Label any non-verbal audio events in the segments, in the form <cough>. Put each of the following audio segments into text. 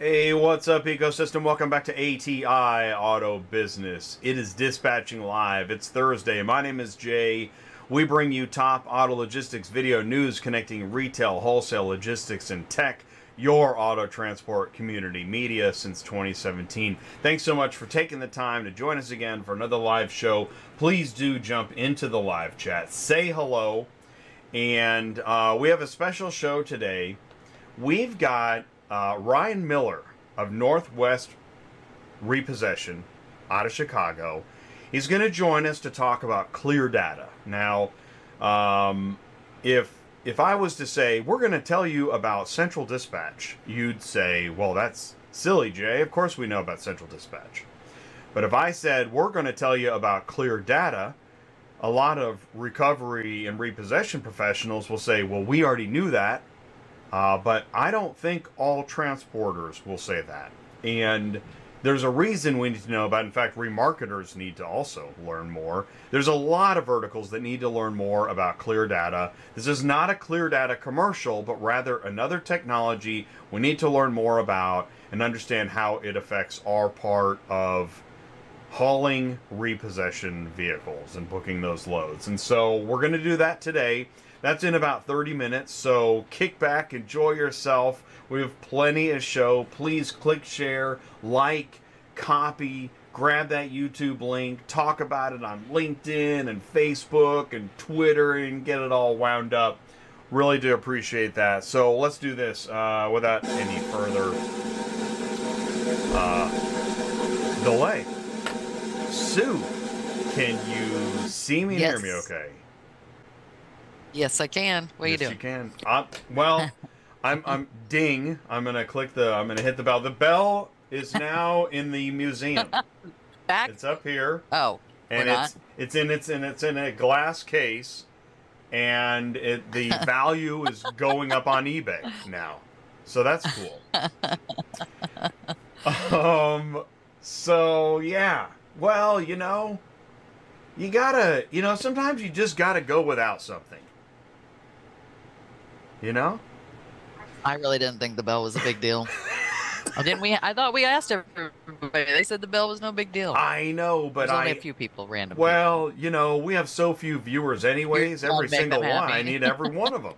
Hey, what's up, ecosystem? Welcome back to ATI Auto Business. It is dispatching live. It's Thursday. My name is Jay. We bring you top auto logistics video news connecting retail, wholesale, logistics, and tech. Your auto transport community media since 2017. Thanks so much for taking the time to join us again for another live show. Please do jump into the live chat, say hello, and uh, we have a special show today. We've got uh, Ryan Miller of Northwest Repossession out of Chicago. He's going to join us to talk about Cleardata. Now, um, if if I was to say we're going to tell you about Central Dispatch, you'd say, "Well, that's silly, Jay. Of course we know about Central Dispatch." But if I said we're going to tell you about clear data, a lot of recovery and repossession professionals will say, "Well, we already knew that." Uh, but I don't think all transporters will say that. And there's a reason we need to know about. In fact, remarketers need to also learn more. There's a lot of verticals that need to learn more about Cleardata. This is not a Cleardata commercial, but rather another technology we need to learn more about and understand how it affects our part of hauling repossession vehicles and booking those loads. And so we're going to do that today. That's in about 30 minutes, so kick back, enjoy yourself. We have plenty of show. Please click share, like, copy, grab that YouTube link, talk about it on LinkedIn and Facebook and Twitter and get it all wound up. Really do appreciate that. So let's do this uh, without any further uh, delay. Sue, can you see me and Yes. hear me okay? Yes, I can. What are yes, you doing? You can. Uh, well, <laughs> I'm I'm ding. I'm gonna click the. I'm gonna hit the bell. The bell is <laughs> now in the museum. Back? It's up here, oh, and it's it's in it's in it's in a glass case, and it the <laughs> value is going up on eBay now. So that's cool. um. So yeah. Well, you know, you gotta. You know, sometimes you just gotta go without something. You know. I really didn't think the bell was a big deal. oh, didn't we? I thought we asked everybody. They said the bell was no big deal. I know, but I only a few people, randomly. Well, you know, we have so few viewers, anyways. Every single one, I need every one of them.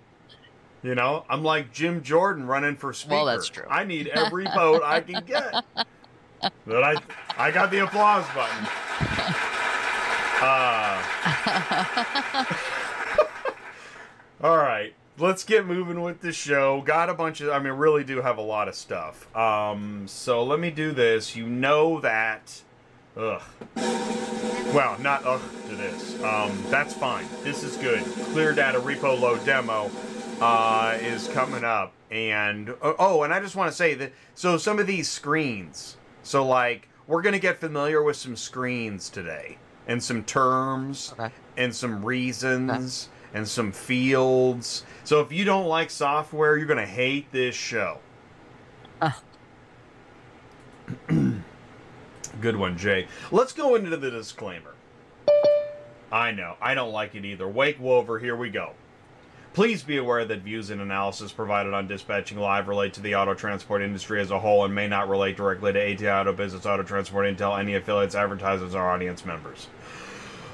You know, I'm like Jim Jordan running for speaker. Well, that's true. I need every vote I can get. But I, I got the applause button. Uh, <laughs> all right, let's get moving with the show. Got a bunch of, I mean, really do have a lot of stuff. Um, so let me do this. You know that, ugh. Well, not ugh to this. Um, that's fine. This is good. Cleardata repo load demo uh, is coming up, and oh, oh, and I just want to say that. So some of these screens. So like, we're gonna get familiar with some screens today, and some terms, Okay. and some reasons, and some fields. So if you don't like software, you're gonna hate this show. Uh. <clears throat> Good one, Jay. Let's go into the disclaimer. I know, I don't like it either. Woke waiver, here we go. Please be aware that views and analysis provided on Dispatching Live relate to the auto transport industry as a whole and may not relate directly to ATI Auto Business Auto Transport Intel, any affiliates, advertisers, or audience members.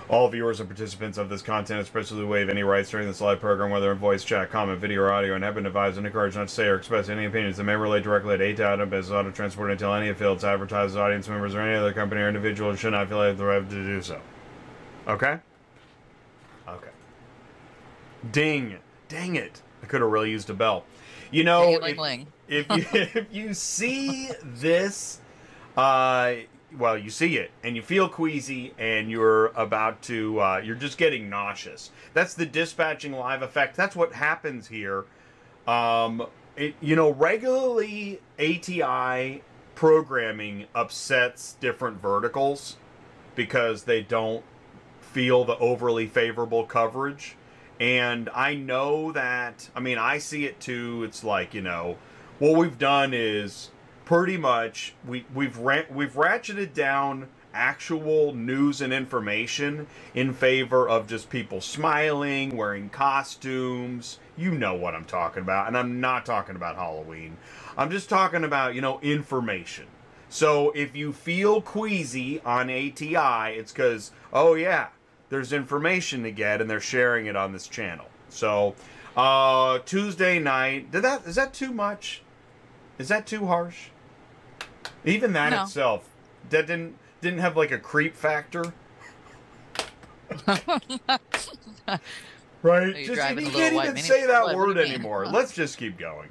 All viewers and participants of this content expressly waive any rights during this live program, whether in voice, chat, comment, video, or audio, and have been advised and encouraged not to say or express any opinions that may relate directly to Auto Business Auto Transport Intel any affiliates, advertisers, audience members, or any other company or individual should not feel they have the right to do so. Okay? Okay. Ding. Dang it. I could have really used a bell. You know, if, if you <laughs> if you see this, uh, well, you see it and you feel queasy and you're about to, uh, you're just getting nauseous. That's the dispatching live effect. That's what happens here. Um, it, you know, regularly ATI programming upsets different verticals because they don't feel the overly favorable coverage. And I know that, I mean, I see it too. It's like, you know, what we've done is pretty much we we've we've ratcheted down actual news and information in favor of just people smiling, wearing costumes. You know what I'm talking about. And I'm not talking about Halloween. I'm just talking about, you know, information. So if you feel queasy on ATI, it's because, oh yeah, there's information to get and they're sharing it on this channel. So uh, Tuesday night, did that is that too much? Is that too harsh? Even that No. itself, that didn't didn't have like a creep factor. <laughs> right? You Just, you can't even mini? say that What- what do word anymore. <laughs> Let's just keep going.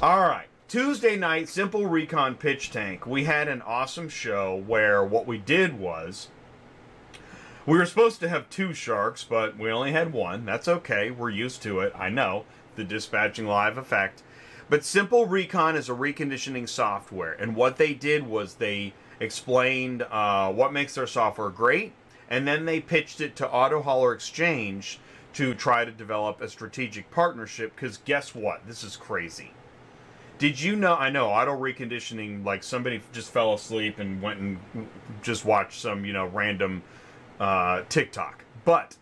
All right. Tuesday night, Simple Recon Pitch Tank. We had an awesome show where what we did was we were supposed to have two sharks, but we only had one. That's okay. We're used to it. I know the dispatching live effect. But Simple Recon is a reconditioning software, and what they did was they explained uh, what makes their software great, and then they pitched it to Auto Hauler Exchange to try to develop a strategic partnership. Because guess what? This is crazy. Did you know? I know auto reconditioning. Like somebody just fell asleep and went and just watched some, you know, random uh, TikTok. But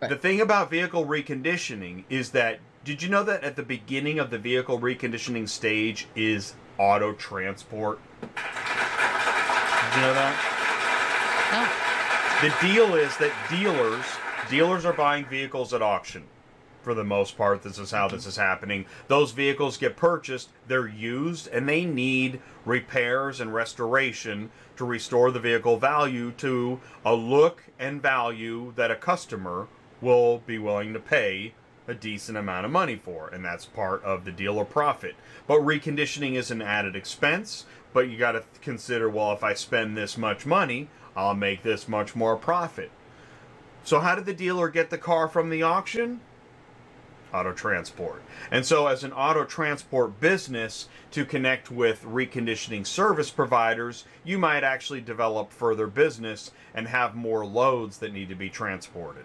the thing about vehicle reconditioning is that did you know that at the beginning of the vehicle reconditioning stage is auto transport? Did you know that? No. The deal is that dealers dealers are buying vehicles at auction. For the most part, this is how this is happening. Those vehicles get purchased, they're used, and they need repairs and restoration to restore the vehicle value to a look and value that a customer will be willing to pay a decent amount of money for, and that's part of the dealer profit. But reconditioning is an added expense, but you got to consider well, if I spend this much money, I'll make this much more profit. So, how did the dealer get the car from the auction? Auto transport. And so, as an auto transport business, to connect with reconditioning service providers, you might actually develop further business and have more loads that need to be transported.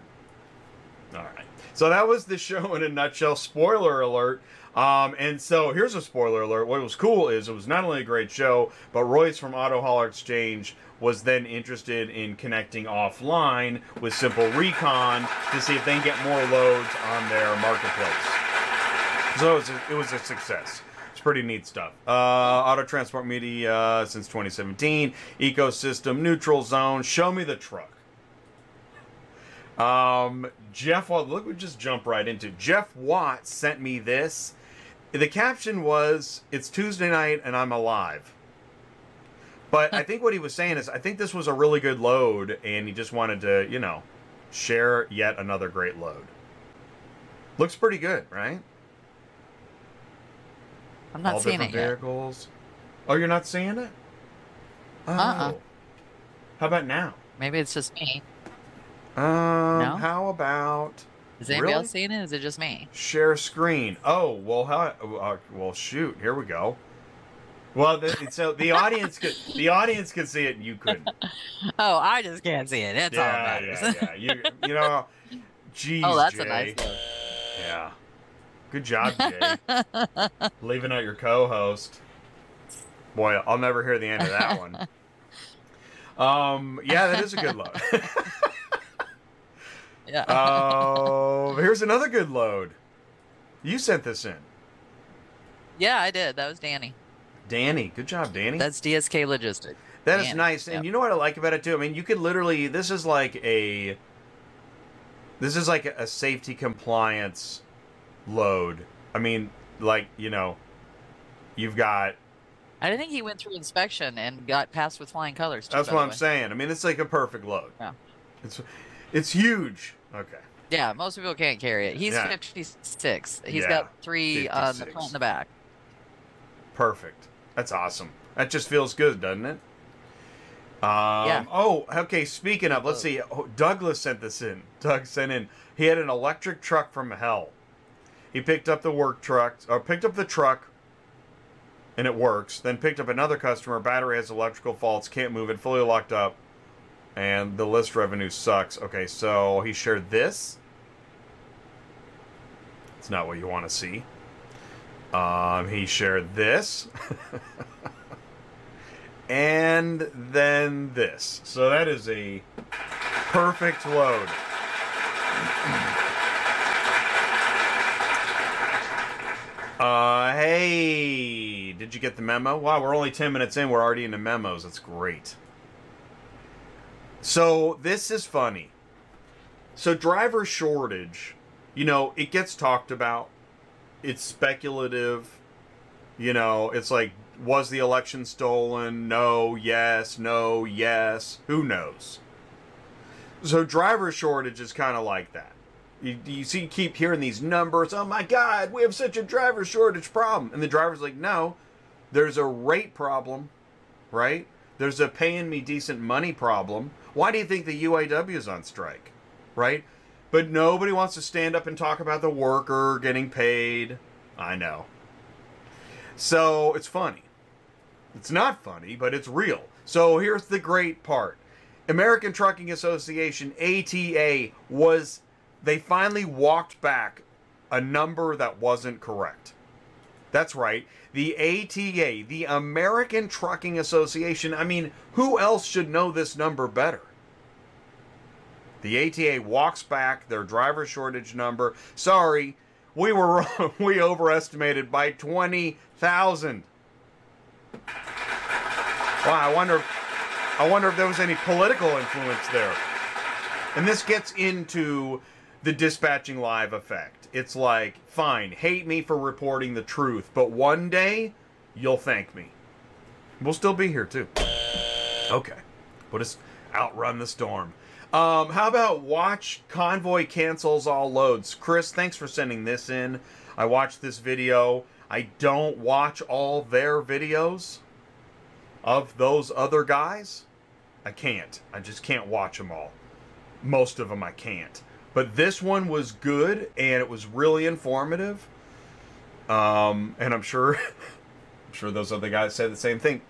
All right. So that was the show in a nutshell. Spoiler alert. Um, and so here's a spoiler alert. What was cool is it was not only a great show, but Royce from Auto Hauler Exchange was then interested in connecting offline with Simple Recon to see if they can get more loads on their marketplace. So it was a, it was a success. It's pretty neat stuff. Uh, Auto Transport Media since 2017. Ecosystem, Neutral Zone. Show me the truck. Um, Jeff, well, look, we just jump right into. Jeff Watt sent me this. The caption was, "It's Tuesday night and I'm alive." But I think what he was saying is, I think this was a really good load, and he just wanted to, you know, share yet another great load. Looks pretty good, right? I'm not All seeing it yet. vehicles. Oh, you're not seeing it? Oh. Uh-uh. How about now? Maybe it's just me. Um, No? how about Is anybody Really? else seeing it? Is it just me? share screen? Oh, well, how? Uh, well, shoot. Here we go. Well, the, so the audience could the <laughs> audience could see it, and you couldn't. Oh, I just can't see it. That's all yeah, that matters. yeah, yeah. You, <laughs> you know, geez, oh, that's Jay. a nice look. Yeah. Good job, Jay. <laughs> Leaving out your co-host. Boy, I'll never hear the end of that one. Um, yeah, that is a good load. Yeah. Oh, here's another good load. You sent this in, yeah, I did. That was Danny. Danny. Good job, Danny. That's DSK Logistics. That is Danny, nice. And yep. you know what I like about it too? I mean, you could literally this is like a this is like a safety compliance load. I mean, like, you know, you've got I think he went through inspection and got passed with flying colors. Too, that's what I'm way. saying. I mean, it's like a perfect load. Yeah. It's it's huge. Okay. Yeah, most people can't carry it. He's Yeah. 56. He's Yeah, got three on the front and the back. Perfect. That's awesome. That just feels good, doesn't it? Um, Yeah. Oh, okay. Speaking of, let's see. Oh, Douglas sent this in. <laughs> Doug sent in. He had an electric truck from hell. He picked up the work truck, or picked up the truck, and it works. Then picked up another customer. Battery has electrical faults. Can't move it. Fully locked up. And the list revenue sucks. Okay, so he shared this. It's not what you want to see. Um, he shared this. <laughs> and then this. So that is a perfect load. <clears throat> Uh, hey, did you get the memo? Wow, we're only 10 minutes in. We're already into memos. That's great. So, this is funny. So, driver shortage, you know, it gets talked about. It's speculative. You know, it's like, was the election stolen? No, yes, no, yes. Who knows? So, driver shortage is kind of like that. You, you see, keep hearing these numbers. Oh my God, we have such a driver shortage problem. And the driver's like, no, there's a rate problem, right? There's a paying me decent money problem. Why do you think the UAW is on strike, right? But nobody wants to stand up and talk about the worker getting paid. I know. So it's funny. It's not funny, but it's real. So here's the great part American Trucking Association, ATA, was they finally walked back a number that wasn't correct. That's right. The ATA, the American Trucking Association, I mean, who else should know this number better? The ATA walks back their driver shortage number. Sorry, we were <laughs> we overestimated by 20,000. Wow, I wonder I wonder if there was any political influence there. And this gets into the dispatching live effect. It's like, fine, hate me for reporting the truth, but one day you'll thank me. We'll still be here too. Okay. We'll just outrun the storm. Um, how about watch convoy cancels all loads? Chris, thanks for sending this in. I watched this video. I don't watch all their videos of those other guys. I can't. I just can't watch them all. Most of them I can't. But this one was good and it was really informative. Um, and I'm sure, <laughs> I'm sure those other guys said the same thing.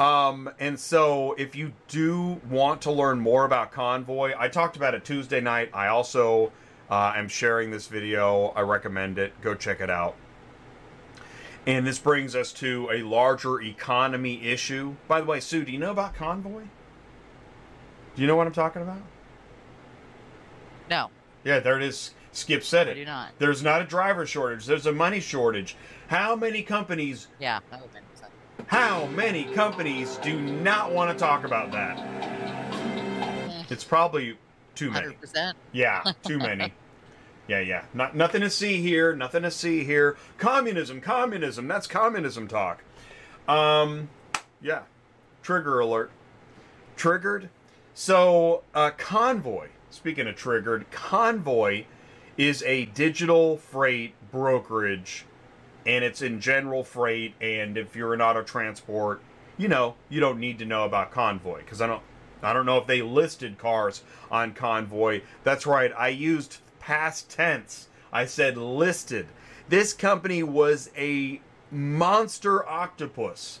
Um, and so if you do want to learn more about Convoy, I talked about it Tuesday night. I also uh, am sharing this video. I recommend it. Go check it out. And this brings us to a larger economy issue. By the way, Sue, do you know about Convoy? Do you know what I'm talking about? No. Yeah, there it is. Skip said I it. do not. There's not a driver shortage. There's a money shortage. How many companies? Yeah. How many companies do not want to talk about that? Eh, It's probably too many. 100%. Yeah, too <laughs> many. Yeah, yeah. Not nothing to see here. Nothing to see here. Communism, communism. That's communism talk. Um, yeah. Trigger alert. Triggered. So, uh, Convoy. Speaking of triggered, Convoy is a digital freight brokerage, and it's in general freight. And if you're in auto transport, you know you don't need to know about Convoy because I don't. I don't know if they listed cars on Convoy. That's right. I used past tense. I said listed. This company was a monster octopus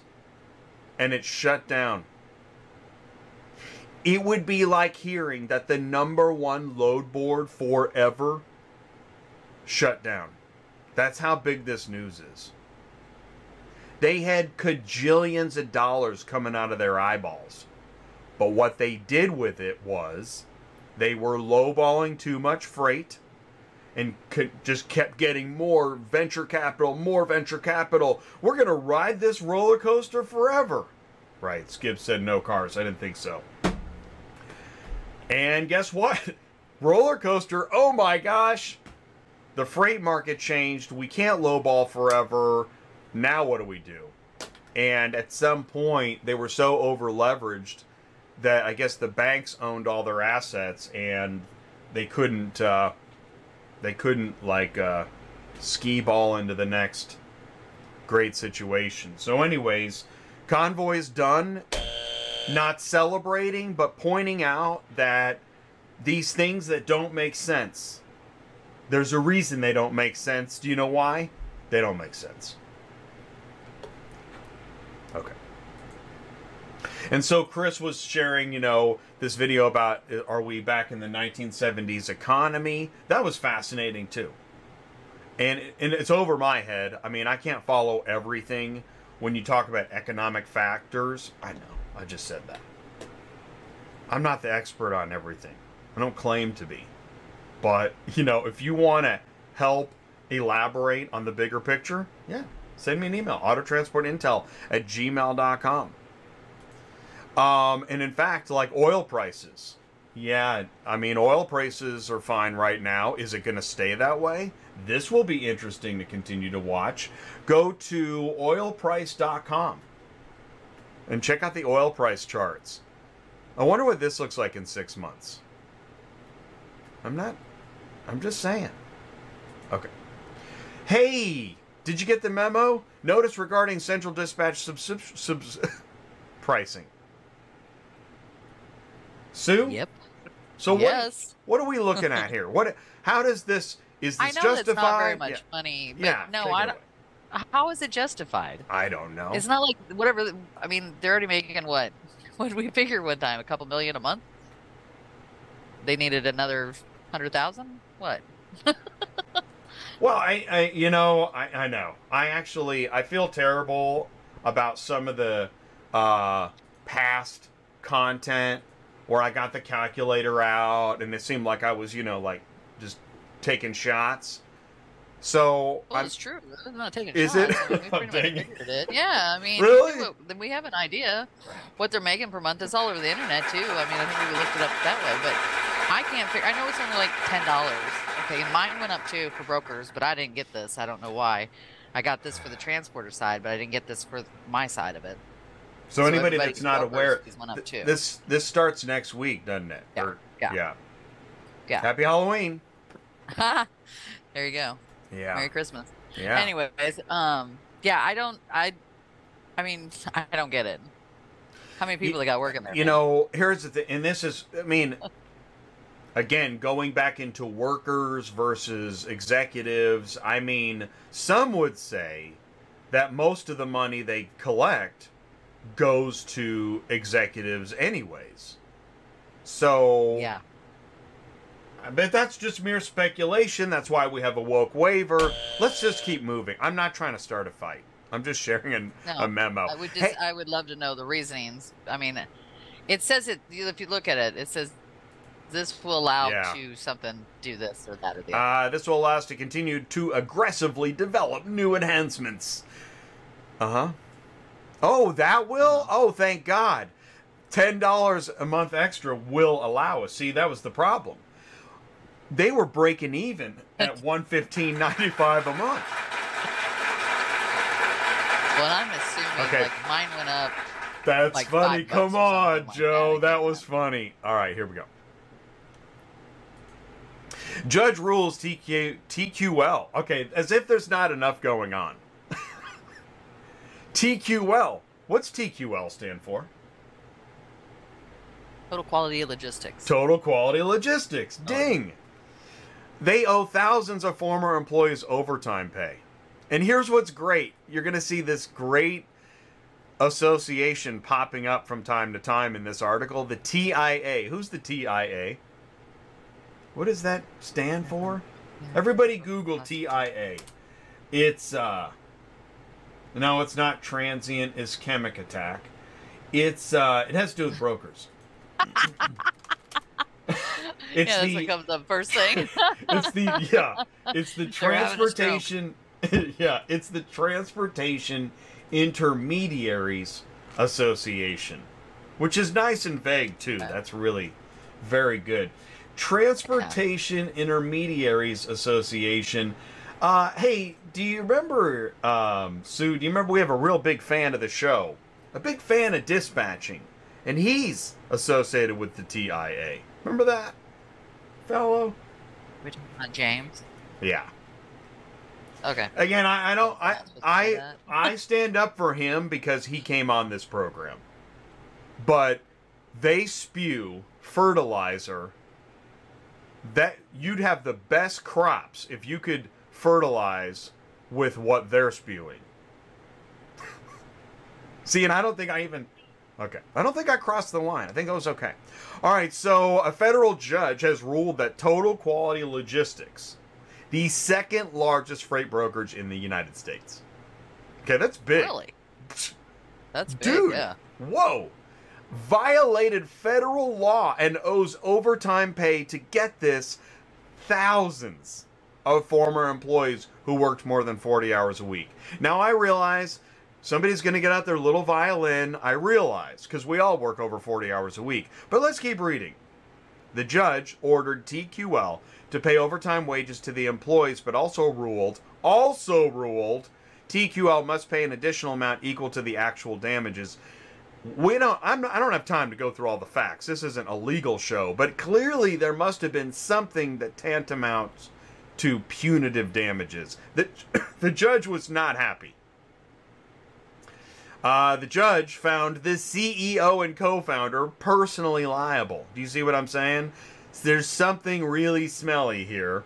and it shut down. It would be like hearing that the number one load board forever shut down. That's how big this news is. They had cajillions of dollars coming out of their eyeballs. But what they did with it was they were lowballing too much freight and just kept getting more venture capital, more venture capital. We're going to ride this roller coaster forever. Right, Skip said no cars. I didn't think so. And guess what? <laughs> Roller coaster, oh my gosh. The freight market changed. We can't lowball forever. Now what do we do? And at some point, they were so over leveraged that I guess the banks owned all their assets and they couldn't uh, they couldn't like uh, ski ball into the next great situation. So, anyways, convoy is done. Not celebrating, but pointing out that these things that don't make sense. There's a reason they don't make sense. Do you know why? They don't make sense. Okay. And so Chris was sharing, you know, this video about uh, are we back in the 1970s economy? That was fascinating too. And and it's over my head. I mean, I can't follow everything when you talk about economic factors, I know, I just said that. I'm not the expert on everything. I don't claim to be. But, you know, if you want to help elaborate on the bigger picture, yeah, send me an email autotransportintel at gmail.com. Um, and in fact, like oil prices, yeah, I mean, oil prices are fine right now. Is it going to stay that way? This will be interesting to continue to watch. Go to oilprice.com and check out the oil price charts. I wonder what this looks like in six months. I'm not, I'm just saying. Okay. Hey, did you get the memo? Notice regarding Central Dispatch subs- subs- <laughs> pricing. Sue? Yep. So yes. what what are we looking at here? What how does this is this I know justified? it's not very much Yeah. money, but Yeah, no, I don't. away. How is it justified? I don't know. It's not like whatever. I mean, they're already making what? <laughs> What did we figure one time? A couple million a month. They needed another hundred thousand. What? Well, I, I you know, I, I know. I actually I feel terrible about some of the uh, past content where I got the calculator out and it seemed like I was, you know, like just taking shots. So Well, it's true. It's not taking Is shots. it? I mean, we pretty dang much it. figured it. Yeah, I mean, Really? we- Then we have an idea what they're making per month. It's all over the internet too. I mean, I think we looked it up that way, but I can't figure. I know it's only like ten dollars. Okay, and mine went up too for brokers, but I didn't get this. I don't know why. I got this for the transporter side, but I didn't get this for my side of it. so anybody that's not aware, fees went up th- this this starts next week, doesn't it? Yeah, Or- yeah. yeah. Yeah. Happy Halloween. <laughs> there you go. Yeah. Merry Christmas. yeah. Anyways, um, yeah, I don't, I, I mean, I don't get it. How many people they got working there? You man? know, here's the thing, and this is, I mean, again, going back into workers versus executives, I mean, some would say that most of the money they collect goes to executives, anyways. So, yeah, but that's just mere speculation. That's why we have a woke waiver. Let's just keep moving. I'm not trying to start a fight. I'm just sharing an, No, a memo. I would just, Hey, I would love to know the reasonings. I mean, it says it. If you look at it, it says this will allow Yeah. to something do this or that or the other. Uh, this will allow us to continue to aggressively develop new enhancements. Uh huh. Oh, that will? Oh, thank God. $10 a month extra will allow us. See, that was the problem. They were breaking even at <laughs> $115.95 a month. well, I'm assuming okay. like mine went up. That's Like funny. Come on, like Joe. that. That was funny. All right, here we go. Judge rules TQ, TQL. Okay, as if there's not enough going on. TQL. What's TQL stand for? Total quality logistics. Total Quality Logistics. Oh. Ding. They owe thousands of former employees overtime pay. And here's what's great. You're going to see this great association popping up from time to time in this article. The TIA. Who's the TIA? What does that stand for? Everybody Google TIA. It's uh no, it's not transient ischemic attack. It's uh it has to do with brokers. <laughs> it's yeah, that's the what comes up first thing. <laughs> it's the yeah it's the <laughs> They're having a stroke. transportation yeah it's the transportation intermediaries association which is nice and vague too that's really very good transportation intermediaries association uh hey do you remember um sue do you remember we have a real big fan of the show a big fan of dispatching and he's associated with the tia remember that fellow We're talking about James. yeah Okay. Again, I, I don't. I I. I stand up for him because he came on this program. But they spew fertilizer that you'd have the best crops if you could fertilize with what they're spewing. <laughs> See, and I don't think I even. Okay. I don't think I crossed the line. I think I was okay. All right. So, a federal judge has ruled that Total Quality Logistics, the second largest freight brokerage in the United States. Okay, that's big. Really? <laughs> That's big. Dude. Yeah. Whoa! Violated federal law and owes overtime pay to get this thousands of former employees who worked more than 40 hours a week. Now I realize somebody's going to get out their little violin. I realize because we all work over 40 hours a week. But let's keep reading. The judge ordered TQL to pay overtime wages to the employees, but also ruled, also ruled, TQL must pay an additional amount equal to the actual damages. We don't. I'm. I don't have time to go through all the facts. This isn't a legal show, but clearly there must have been something that tantamounts to punitive damages. The <coughs> the judge was not happy. Uh, the judge found the CEO and co-founder personally liable. Do you see what I'm saying? There's something really smelly here.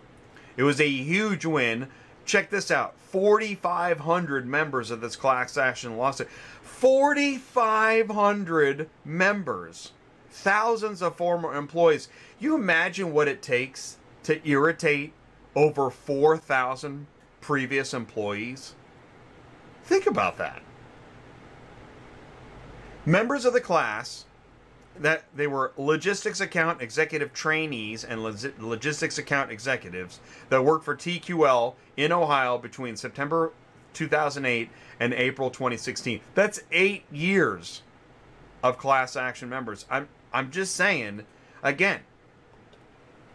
It was a huge win. Check this out 4,500 members of this class action lawsuit. 4,500 members. Thousands of former employees. You imagine what it takes to irritate over 4,000 previous employees? Think about that. Members of the class that they were logistics account executive trainees and logistics account executives that worked for TQL in Ohio between September 2008 and April 2016. That's 8 years of class action members. I'm I'm just saying again.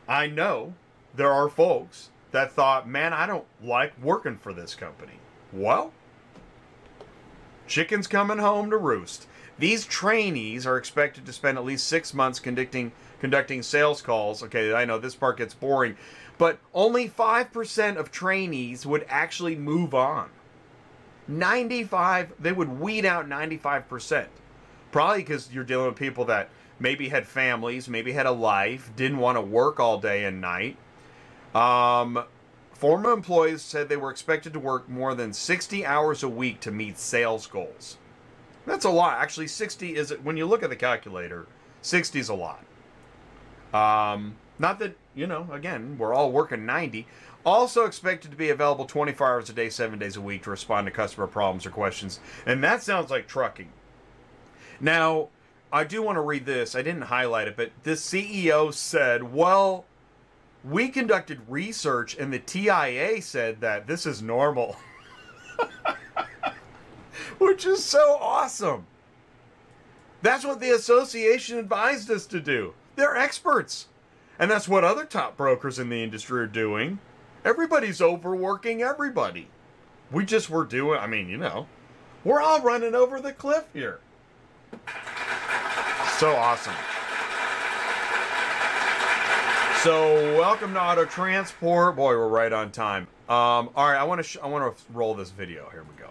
I know there are folks that thought, "Man, I don't like working for this company." Well, chicken's coming home to roost. These trainees are expected to spend at least six months conducting conducting sales calls. Okay, I know this part gets boring, but only five percent of trainees would actually move on. Ninety-five, they would weed out ninety-five percent, probably because you're dealing with people that maybe had families, maybe had a life, didn't want to work all day and night. Um, former employees said they were expected to work more than 60 hours a week to meet sales goals. That's a lot. Actually, 60 is when you look at the calculator, 60 is a lot. Um, not that, you know, again, we're all working 90. Also expected to be available 24 hours a day, 7 days a week to respond to customer problems or questions. And that sounds like trucking. Now, I do want to read this. I didn't highlight it, but this CEO said, well, we conducted research and the TIA said that this is normal. <laughs> Which is so awesome. That's what the association advised us to do. They're experts. And that's what other top brokers in the industry are doing. Everybody's overworking everybody. We just were doing, I mean, you know, we're all running over the cliff here. So awesome. So welcome to Auto Transport. Boy, we're right on time. Um, all right, I want to I want to roll this video. Here we go.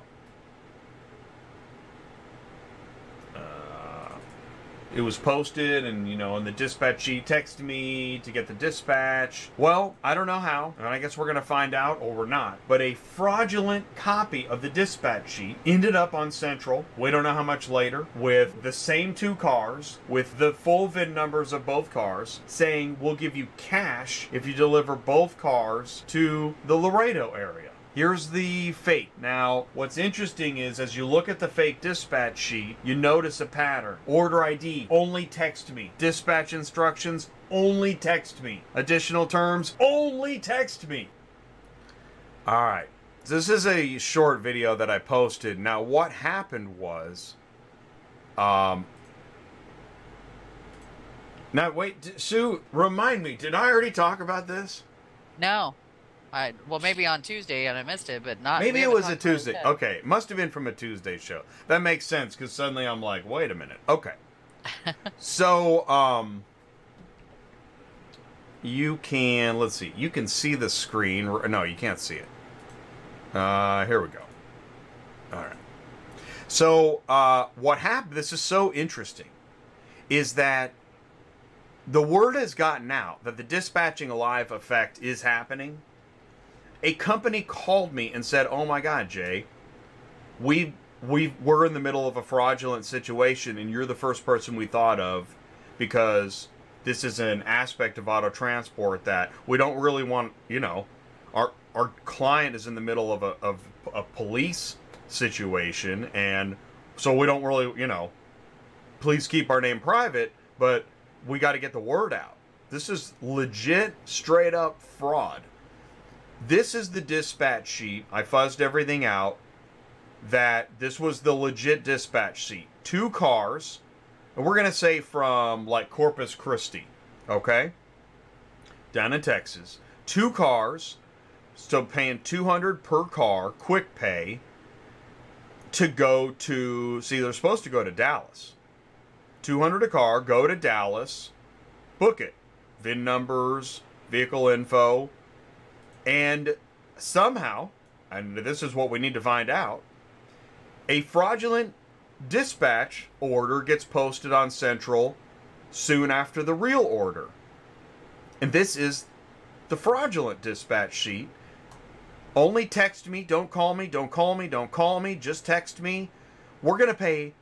It was posted, and you know, in the dispatch sheet, text me to get the dispatch. Well, I don't know how, and I guess we're gonna find out, or we're not. But a fraudulent copy of the dispatch sheet ended up on Central. We don't know how much later, with the same two cars, with the full VIN numbers of both cars, saying we'll give you cash if you deliver both cars to the Laredo area. Here's the fake. Now, what's interesting is as you look at the fake dispatch sheet, you notice a pattern. Order ID, only text me. Dispatch instructions, only text me. Additional terms, only text me. All right. This is a short video that I posted. Now, what happened was um Now, wait, Sue, remind me, did I already talk about this? No. I well maybe on Tuesday and I missed it, but not. Maybe it was a it Tuesday. Okay, it must have been from a Tuesday show. That makes sense because suddenly I'm like, wait a minute. Okay. <laughs> so, um, you can, let's see, you can see the screen. No, you can't see it. Uh, here we go. All right. So, uh, what happened, this is so interesting, is that the word has gotten out that the dispatching alive effect is happening a company called me and said, "Oh my God, Jay, we we we're in the middle of a fraudulent situation, and you're the first person we thought of because this is an aspect of auto transport that we don't really want. You know, our our client is in the middle of a of a police situation, and So we don't really, you know, please keep our name private, but we got to get the word out. This is legit, straight up fraud. This is the dispatch sheet. I fuzzed everything out. That this was the legit dispatch sheet. Two cars, and we're going to say from like Corpus Christi, okay? Down in Texas. Two cars, still paying 200 per car, quick pay, to go to, see, they're supposed to go to Dallas. 200 a car, go to Dallas, book it. VIN numbers, vehicle info, and somehow, and this is what we need to find out, a fraudulent dispatch order gets posted on Central soon after the real order. And this is the fraudulent dispatch sheet. Only text me, don't call me, don't call me, don't call me, just text me. We're going to pay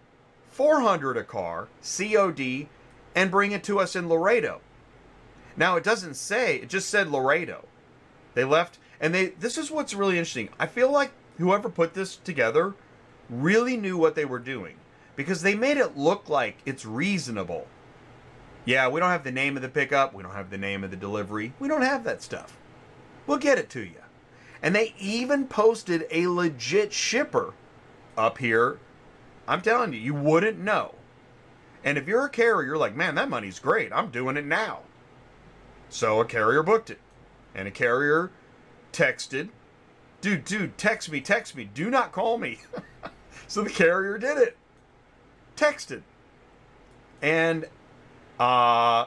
400 a car, COD, and bring it to us in Laredo. Now it doesn't say, it just said Laredo. They left and they this is what's really interesting. I feel like whoever put this together really knew what they were doing because they made it look like it's reasonable. Yeah, we don't have the name of the pickup, we don't have the name of the delivery. We don't have that stuff. We'll get it to you. And they even posted a legit shipper up here. I'm telling you, you wouldn't know. And if you're a carrier, you're like, man, that money's great. I'm doing it now. So a carrier booked it. And a carrier texted, dude, dude, text me, text me. Do not call me. <laughs> so the carrier did it. Texted. And uh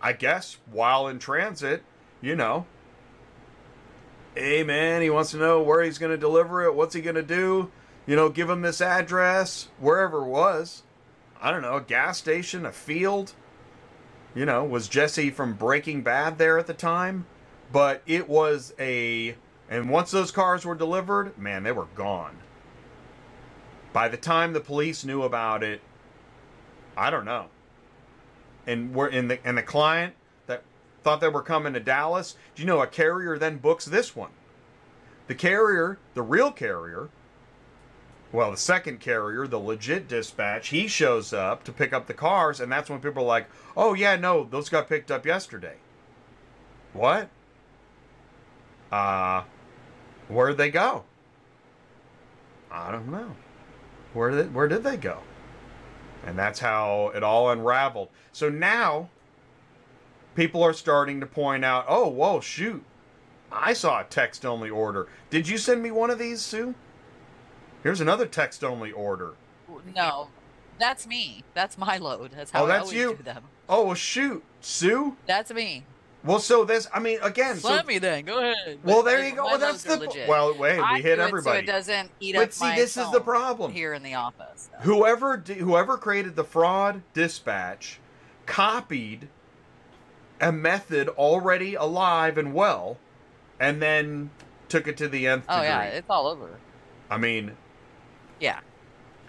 I guess while in transit, you know, hey man, he wants to know where he's going to deliver it, what's he going to do? You know, give him this address, wherever it was. I don't know, a gas station, a field. You know, was Jesse from Breaking Bad there at the time? But it was a. And once those cars were delivered, man, they were gone. By the time the police knew about it, I don't know. And we're in the and the client that thought they were coming to Dallas. Do you know a carrier then books this one? The carrier, the real carrier, well, the second carrier, the legit dispatch, he shows up to pick up the cars, and that's when people are like, oh, yeah, no, those got picked up yesterday. What? Uh, where'd they go? I don't know. Where did, where did they go? And that's how it all unraveled. So now, people are starting to point out, oh, whoa, shoot. I saw a text only order. Did you send me one of these, Sue? Here's another text only order. No, that's me. That's my load. That's how Oh, I that's always you? do them. Oh, well, shoot. Sue? That's me. Well, so this, I mean, again, so, Let me then. Go ahead. well, there you go. Well, that's the, legit. well, wait, I we hit do it everybody. So it doesn't eat But up see, my this is the problem. here in the office. whoever whoever created the fraud dispatch copied a method already alive and well and then took it to the nth Oh degree. yeah, it's all over. I mean, Yeah.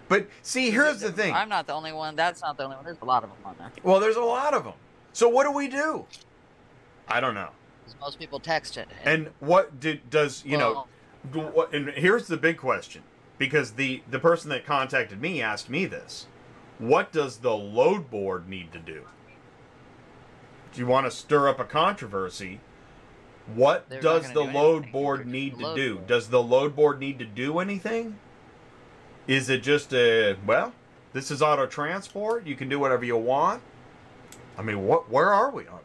but see, here's the thing. I'm not the only one. That's not the only one. There's a lot of them on there. Well, there's a lot of them. So what do we do? I don't know. most people text it. And what did does you know? Well- what- And here's the big question, because the the person that contacted me asked me this: What does the load board need to do? Do you want to stir up a controversy? What does the do load board need to do? board. Does the load board need to do anything? Is it just a well? This is auto transport. You can do whatever you want. I mean, what? Where are we on?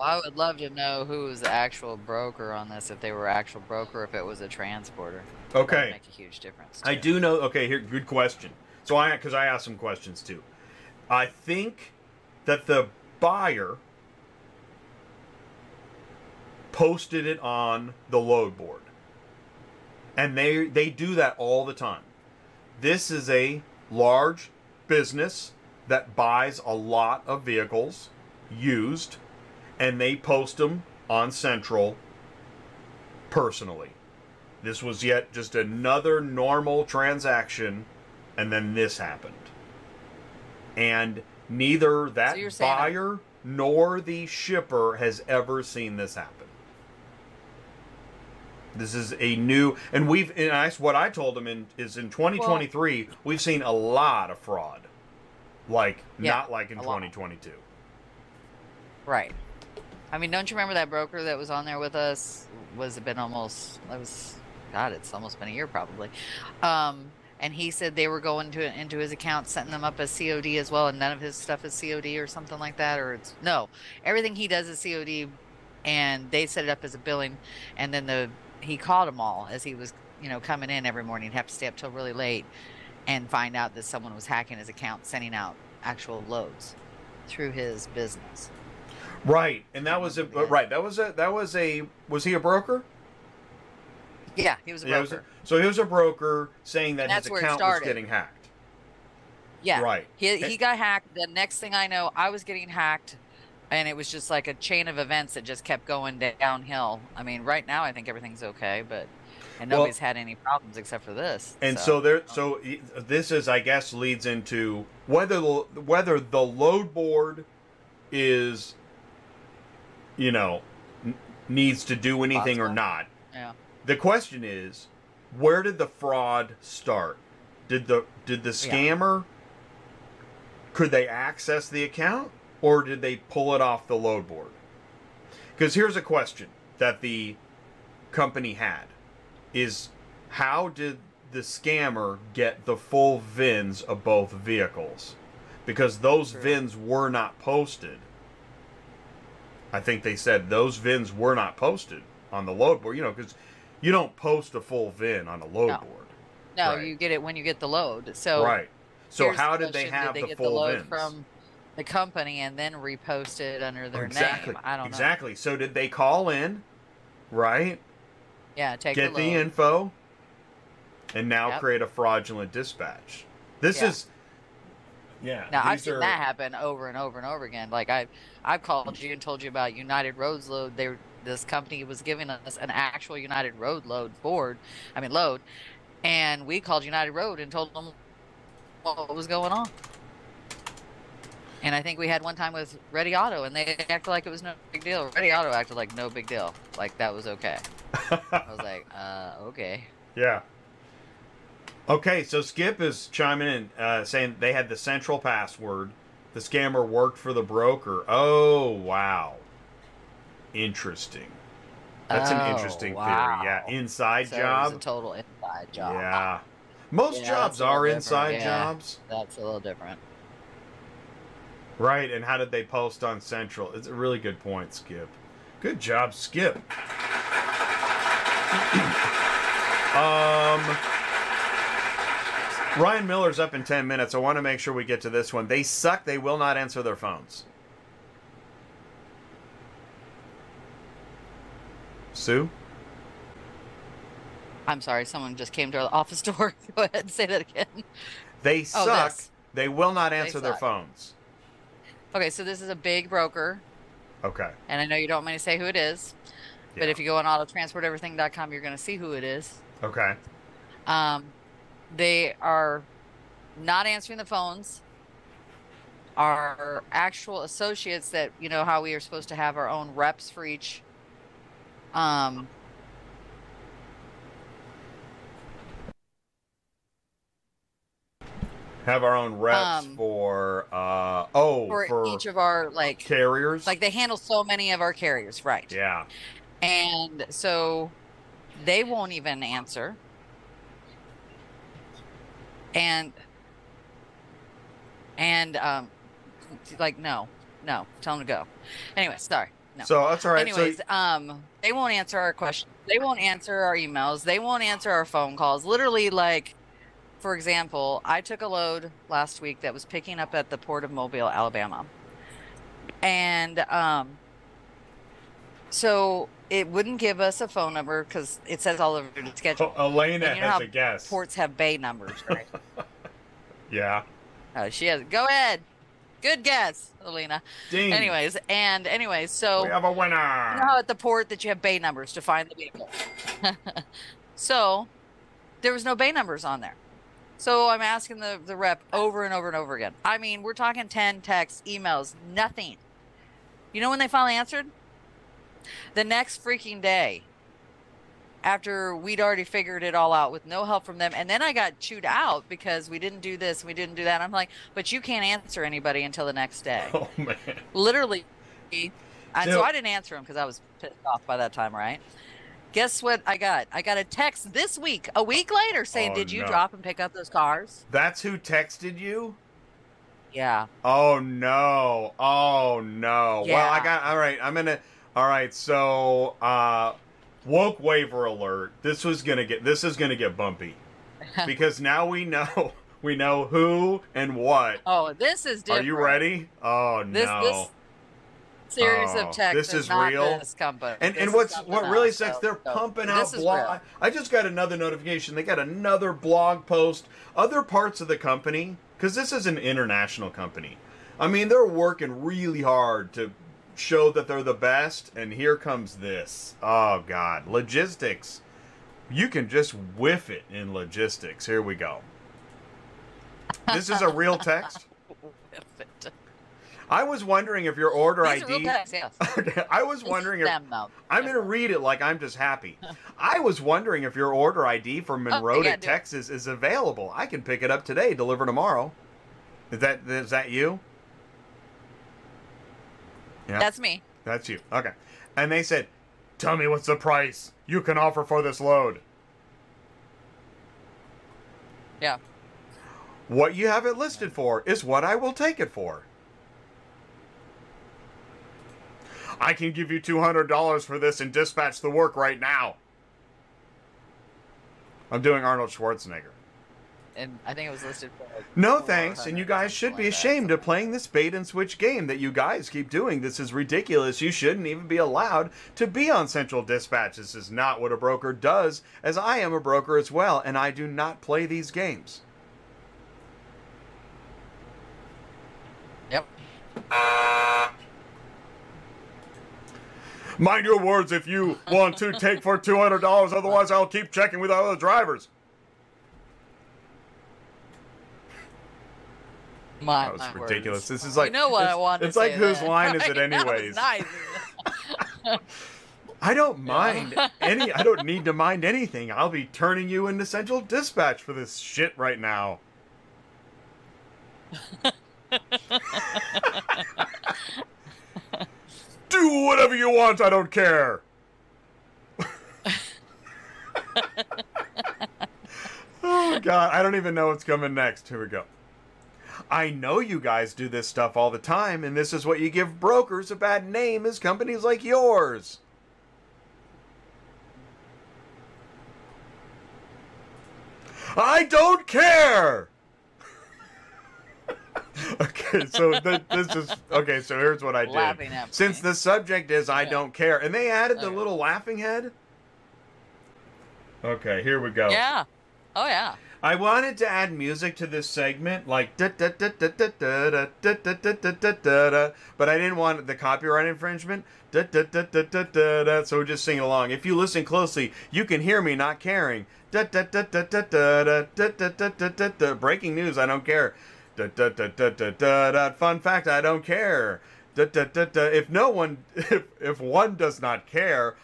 I would love to know who was the actual broker on this. If they were actual broker, if it was a transporter. That would Okay. make a huge difference. I do know. Okay, here, good question. So I, because I asked some questions too. I think that the buyer posted it on the load board, and they they do that all the time. This is a large business that buys a lot of vehicles used, and they post them on Central personally. This was yet just another normal transaction, and then this happened. And neither that saying- buyer nor the shipper has ever seen this happen. This is a new, and we've, and I, what I told them in, is in 2023, we've seen a lot of fraud. Like, Yeah, not like in a lot. 2022. Right. I mean, don't you remember that broker that was on there with us? Was it been almost? That was, God, it's almost been a year probably. Um, and he said they were going to into his account, setting them up as COD as well, and none of his stuff is COD or something like that, or it's no, everything he does is COD, and they set it up as a billing, and then the he called them all as he was, you know, coming in every morning. He'd have to stay up till really late, and find out that someone was hacking his account, sending out actual loads through his business. Right, and that was a Yeah. right. That was a that was a was he a broker? Yeah, he was a he was broker. a- so he was a broker saying that his that's where it account was started. getting hacked. Yeah. Right. He he got hacked. The next thing I know, I was getting hacked, and it was just like a chain of events that just kept going downhill. I mean, right now I think everything's okay, but and Well- nobody's had any problems except for this. And so, there, so this is, I guess, leads into whether the, whether the load board is, you know, n- needs to do anything or not. yeah, The question is, where did the fraud start? Did the did the Yeah. scammer could they access the account or did they pull it off the load board? Because here's a question that the company had is how did the scammer get the full VINs of both vehicles? Because those True. VINs were not posted. I think they said those VINs were not posted on the load board. You know, because you don't post a full VIN on a load No. board. no, Right. you get it when you get the load. So right. So how the did they have they the get full the load VINs? from the company and then repost it under their exactly. name? I don't know. exactly. So did they call in, right? Yeah, take Get the the, info, and now Yep. create a fraudulent dispatch. This Yeah. is. Yeah. Now I've seen are- that happen over and over and over again. Like I, I've called you and told you about United Roads load. They this company was giving us an actual United Road load board. I mean load, and we called United Road and told them what was going on. And I think we had one time with Ready Auto, and they acted like it was no big deal. Ready Auto acted like no big deal, like that was okay. I was like, <laughs> uh, okay. Yeah. Okay, so Skip is chiming in, uh, saying they had the central password. The scammer worked for the broker. Oh, wow. Interesting. That's an Oh, interesting wow. theory. Yeah, inside So it was a job. total inside job. Yeah. Most Yeah, jobs that's a little are inside yeah. jobs. That's a little different. Right, and how did they post on Central? It's a really good point, Skip. Good job, Skip. <clears throat> um, Ryan Miller's up in 10 minutes. I want to make sure we get to this one. They suck. They will not answer their phones. Sue? I'm sorry, someone just came to our office door. <laughs> Go ahead and say that again. They Oh, suck. this. They will not answer their phones. Okay, so this is a big broker, Okay. and I know you don't want me to say who it is, but if you go on autotransporteverything.com, you're going to see who it is. Okay. Um, they are not answering the phones. Our actual associates that you know how we are supposed to have our own reps for each. Um, Have our own reps Um, for, uh, oh, for, for each of our like carriers? like they handle so many of our carriers, right? Yeah. And so they won't even answer. And and um like no, no, tell them to go. Anyway, sorry. No. So that's all right. Anyways, so, um they won't answer our questions. They won't answer our emails. They won't answer our phone calls. Literally like for example, I took a load last week that was picking up at the port of Mobile, Alabama. And um so it wouldn't give us a phone number because it says all over the schedule. Oh, Elena And you know has a guess. Ports have bay numbers, right? <laughs> Yeah. uh, she has. Go ahead. Good guess, Alina. Ding. Anyways, and anyways, so we have a winner. you know how at the port that you have bay numbers to find the vehicle. <laughs> so there was no bay numbers on there. So I'm asking the, the rep over and over and over again. I mean, we're talking 10 texts, emails, nothing. You know when they finally answered? The next freaking day after we'd already figured it all out with no help from them. And then I got chewed out because we didn't do this, we didn't do that. I'm like, but you can't answer anybody until the next day. <laughs> Oh man. Literally. And So- I didn't answer him because I was pissed off by that time, right? Guess what I got? I got a text this week, a week later, saying, Oh, "Did you no. drop and pick up those cars?" That's who texted you? Yeah. Oh no. Oh no. Well, I got all right. I'm gonna all right, so uh woke waiver alert. This was gonna get this is gonna get bumpy. <laughs> because now we know <laughs> we know who and what. Oh, this is Are you ready? Oh This no. this series Oh, of texts this is real? this company. And This and what's what really sucks, so- they're so pumping out blog. I just got another notification. They got another blog post. Other parts of the company, because this is an international company. I mean, they're working really hard to show that they're the best. And here comes this. Oh God, logistics. You can just whiff it in logistics. Here we go. This is a real text. <laughs> I was wondering if your order These ID. texts, yes. <laughs> I was wondering if I'm going to read it like I'm just happy. <laughs> I was wondering if your order ID for Monroe, yeah, do it. Texas is available. I can pick it up today, deliver tomorrow. Is that is that you? Yeah, That's me. that's you. Okay. And they said, "Tell me what's the price you can offer for this load." Yeah. What you have it listed for is what I will take it for. I can give you $200 for this and dispatch the work right now. I'm doing Arnold Schwarzenegger. And I think it was listed for. Like, No thanks, and you guys should be like that, ashamed of playing this bait and switch game that you guys keep doing. This is ridiculous. You shouldn't even be allowed to be on Central Dispatch. This is not what a broker does, as I am a broker as well, and I do not play these games. Yep. Mind your words if you want to take for $200, otherwise I'll keep checking with other drivers. My, oh, That was my ridiculous. words. This is like you know what it's, I wanted. It's like whose then. line is <laughs> it? That anyways? nice. <laughs> I don't mind any. I don't need to mind anything. I'll be turning you into Central Dispatch for this shit right now. <laughs> Do whatever you want. I don't care. oh god, I don't even know what's coming next. Here we go. I know you guys do this stuff all the time, and this is what you give brokers a bad name is companies like yours. I don't care. <laughs> okay, so th- this is okay. So here's what I did. Since the subject is I Yeah. don't care, and they added the Okay. little laughing head. Okay, here we go. Yeah. Oh yeah. I wanted to add music to this segment, like da da da da da da da da da da da da da but I didn't want the copyright infringement. Da da da da da da. So we're just singing along. If you listen closely, you can hear me not caring. Da da da da da da da da da da da. Breaking news. I don't care. Da da da da da da. Fun fact. I don't care. Da da da da. If no one, if if one does not care,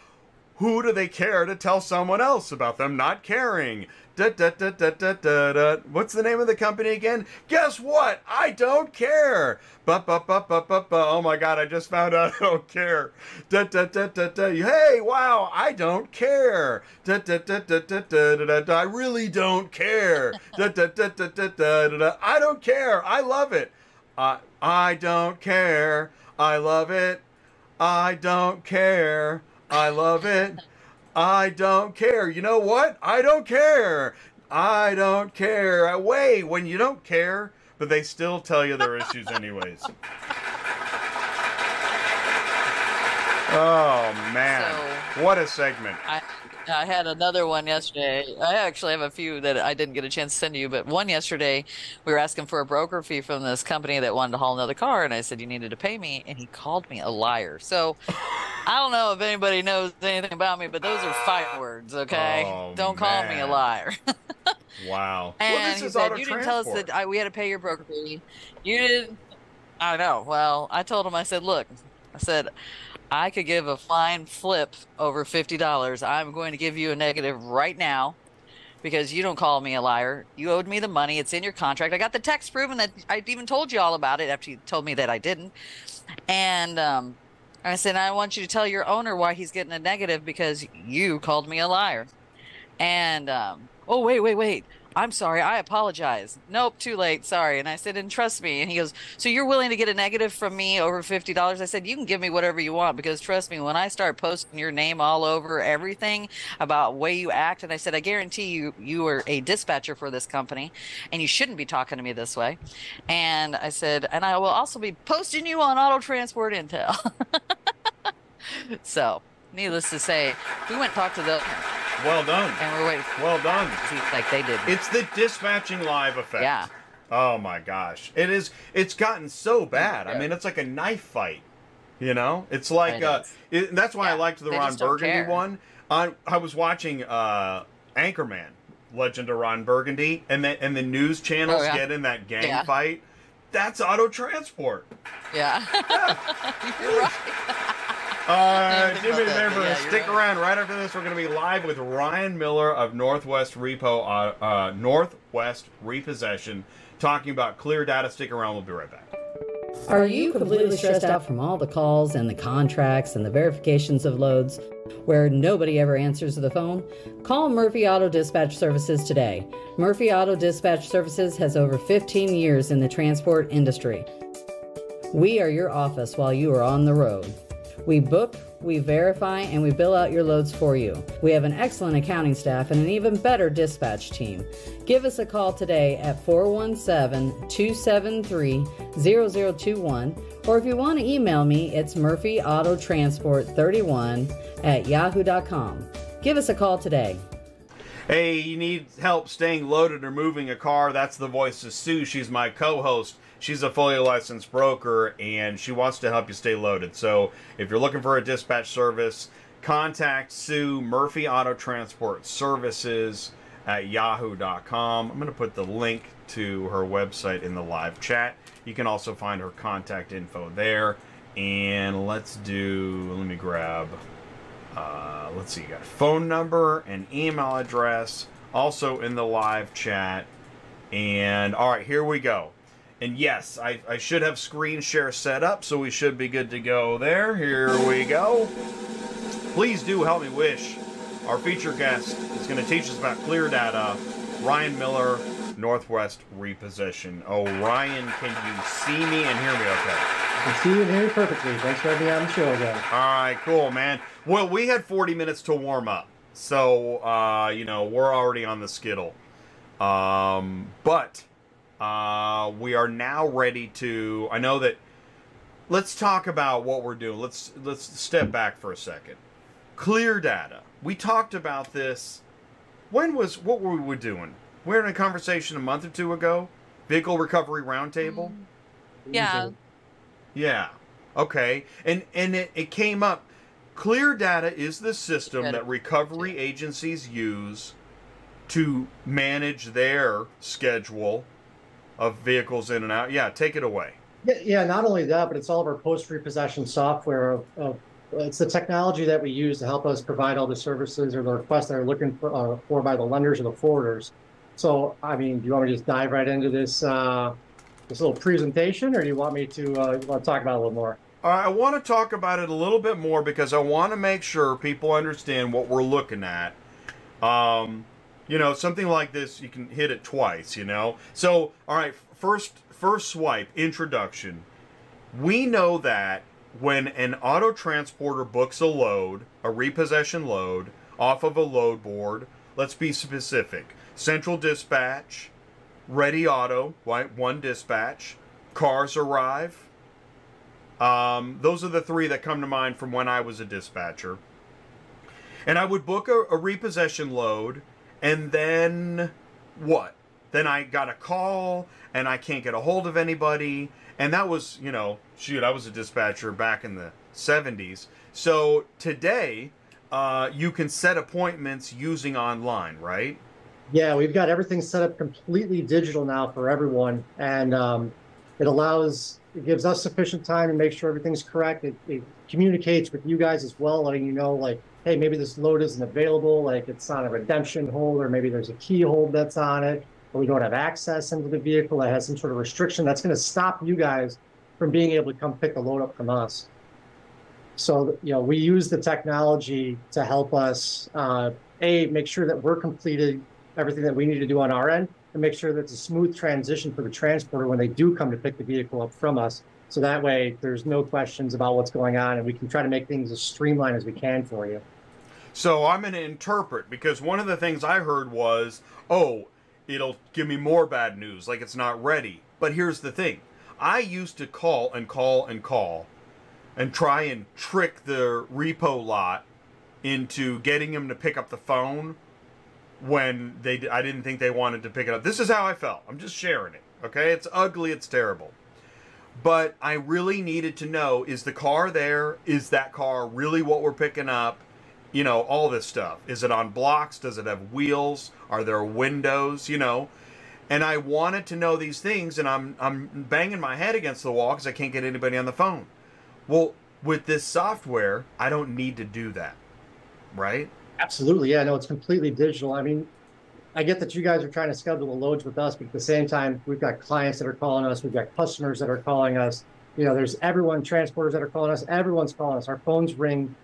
who do they care to tell someone else about them not caring? Da, da, da, da, da, da, da. What's the name of the company again? Guess what? I don't care. Ba, ba, ba, ba, ba, ba. Oh my god, I just found out I don't care. Da, da, da, da, da. Hey, wow, I don't care. Da, da, da, da, da, da, da, da. I really don't care. Da, da, da, da, da, da, da, da. I don't care. I love it. I, I don't care. I love it. I don't care. I love it. I don't care. You know what? I don't care. I don't care. I Wait, when you don't care, but they still tell you their issues anyways. <laughs> Oh man. what a segment. I I had another one yesterday. I actually have a few that I didn't get a chance to send to you, but one yesterday we were asking for a broker fee from this company that wanted to haul another car, and I said you needed to pay me, and he called me a liar. So <laughs> I don't know if anybody knows anything about me, but those are fight words, okay? Oh, don't call me a liar. <laughs> Wow. And well, this he is said, "You didn't tell us that I, we had to pay your broker fee. You didn't." I know. Well, I told him. I said, "Look, I said, I could give a fine flip over $50. I'm going to give you a negative right now because you don't call me a liar. You owed me the money. It's in your contract. I got the text proving that I even told you all about it after you told me that I didn't. And um, I said, I want you to tell your owner why he's getting a negative because you called me a liar. And, um, oh, wait, wait, wait. I'm sorry. I apologize. Nope, too late. Sorry. And I said, and trust me. And he goes, So you're willing to get a negative from me over $50? I said, You can give me whatever you want because trust me, when I start posting your name all over everything about way you act, and I said, I guarantee you, you are a dispatcher for this company and you shouldn't be talking to me this way. And I said, And I will also be posting you on Auto Transport Intel. <laughs> so, needless to say, we went and talked to the Well done. and we're waiting. Well done. Like they did. It's the dispatching live effect. Yeah. Oh my gosh. It is it's gotten so bad. I mean, it's like a knife fight. You know? It's like It uh it, that's why I liked the they Ron Burgundy care. one. I I was watching uh Anchorman, Legend of Ron Burgundy, and then and the news channels Oh, yeah. get in that gang Yeah. fight. That's auto transport. Yeah. <laughs> You're right. <laughs> Uh, do me about a favor, yeah, stick right. around. Right after this, we're going to be live with Ryan Miller of Northwest Repo, uh, uh, Northwest Repossession, talking about Cleardata. Stick around. We'll be right back. Are you completely stressed out from all the calls and the contracts and the verifications of loads where nobody ever answers the phone? Call Murphy Auto Dispatch Services today. Murphy Auto Dispatch Services has over 15 years in the transport industry. We are your office while you are on the road. We book, we verify, and we bill out your loads for you. We have an excellent accounting staff and an even better dispatch team. Give us a call today at 417 273 0021, or if you want to email me, it's murphyautotransport31 at yahoo.com. Give us a call today. Hey, you need help staying loaded or moving a car? That's the voice of Sue. She's my co-host. She's a fully licensed broker, and she wants to help you stay loaded. So, if you're looking for a dispatch service, contact Sue Murphy Auto Transport Services at yahoo.com. I'm going to put the link to her website in the live chat. You can also find her contact info there. And let's do. Let me grab. Uh, let's see, you got a phone number and email address also in the live chat. And all right, here we go. And yes, I, I should have screen share set up, so we should be good to go there. Here we go. Please do help me wish our feature guest is going to teach us about Cleardata, Ryan Miller, Northwest Repossession. Oh, Ryan, can you see me and hear me okay? I can see you and hear you perfectly. Thanks for having me on the show again. All right, cool, man. Well, we had 40 minutes to warm up, so uh, you know we're already on the skittle. Um, but uh, we are now ready to. I know that. Let's talk about what we're doing. Let's let's step back for a second. Cleardata. We talked about this. When was what were we doing? We were in a conversation a month or two ago. Vehicle Recovery Roundtable. Yeah. Yeah. Okay. And and it, it came up. Cleardata is the system that recovery agencies use to manage their schedule of vehicles in and out. Yeah, take it away. Yeah, yeah, not only that, but it's all of our post repossession software. Uh, it's the technology that we use to help us provide all the services or the requests that are looking for, uh, for by the lenders or the forwarders. So, I mean, do you want me to just dive right into this uh, this little presentation, or do you want me to uh, want to talk about it a little more? Right, I want to talk about it a little bit more because I want to make sure people understand what we're looking at. Um, you know, something like this, you can hit it twice. You know, so all right, first first swipe introduction. We know that when an auto transporter books a load, a repossession load, off of a load board, let's be specific. Central dispatch, ready auto, right? One dispatch, cars arrive. Um, those are the three that come to mind from when I was a dispatcher. And I would book a, a repossession load, and then what? Then I got a call, and I can't get a hold of anybody. And that was, you know, shoot, I was a dispatcher back in the 70s. So today, uh, you can set appointments using online, right? Yeah, we've got everything set up completely digital now for everyone, and um, it allows it gives us sufficient time to make sure everything's correct. It, it communicates with you guys as well, letting you know, like, hey, maybe this load isn't available, like it's on a redemption hold, or maybe there's a key hold that's on it, or we don't have access into the vehicle that has some sort of restriction. That's going to stop you guys from being able to come pick the load up from us. So, you know, we use the technology to help us, uh, A, make sure that we're completed everything that we need to do on our end, and make sure that it's a smooth transition for the transporter when they do come to pick the vehicle up from us. So that way, there's no questions about what's going on, and we can try to make things as streamlined as we can for you. So I'm going to interpret because one of the things I heard was, oh, it'll give me more bad news, like it's not ready. But here's the thing I used to call and call and call and try and trick the repo lot into getting him to pick up the phone when they I didn't think they wanted to pick it up. This is how I felt. I'm just sharing it. Okay? It's ugly, it's terrible. But I really needed to know is the car there? Is that car really what we're picking up? You know, all this stuff. Is it on blocks? Does it have wheels? Are there windows? You know, and I wanted to know these things, and I'm I'm banging my head against the wall because I can't get anybody on the phone. Well, with this software, I don't need to do that, right? Absolutely, yeah. No, it's completely digital. I mean, I get that you guys are trying to schedule the loads with us, but at the same time, we've got clients that are calling us, we've got customers that are calling us. You know, there's everyone, transporters that are calling us, everyone's calling us. Our phones ring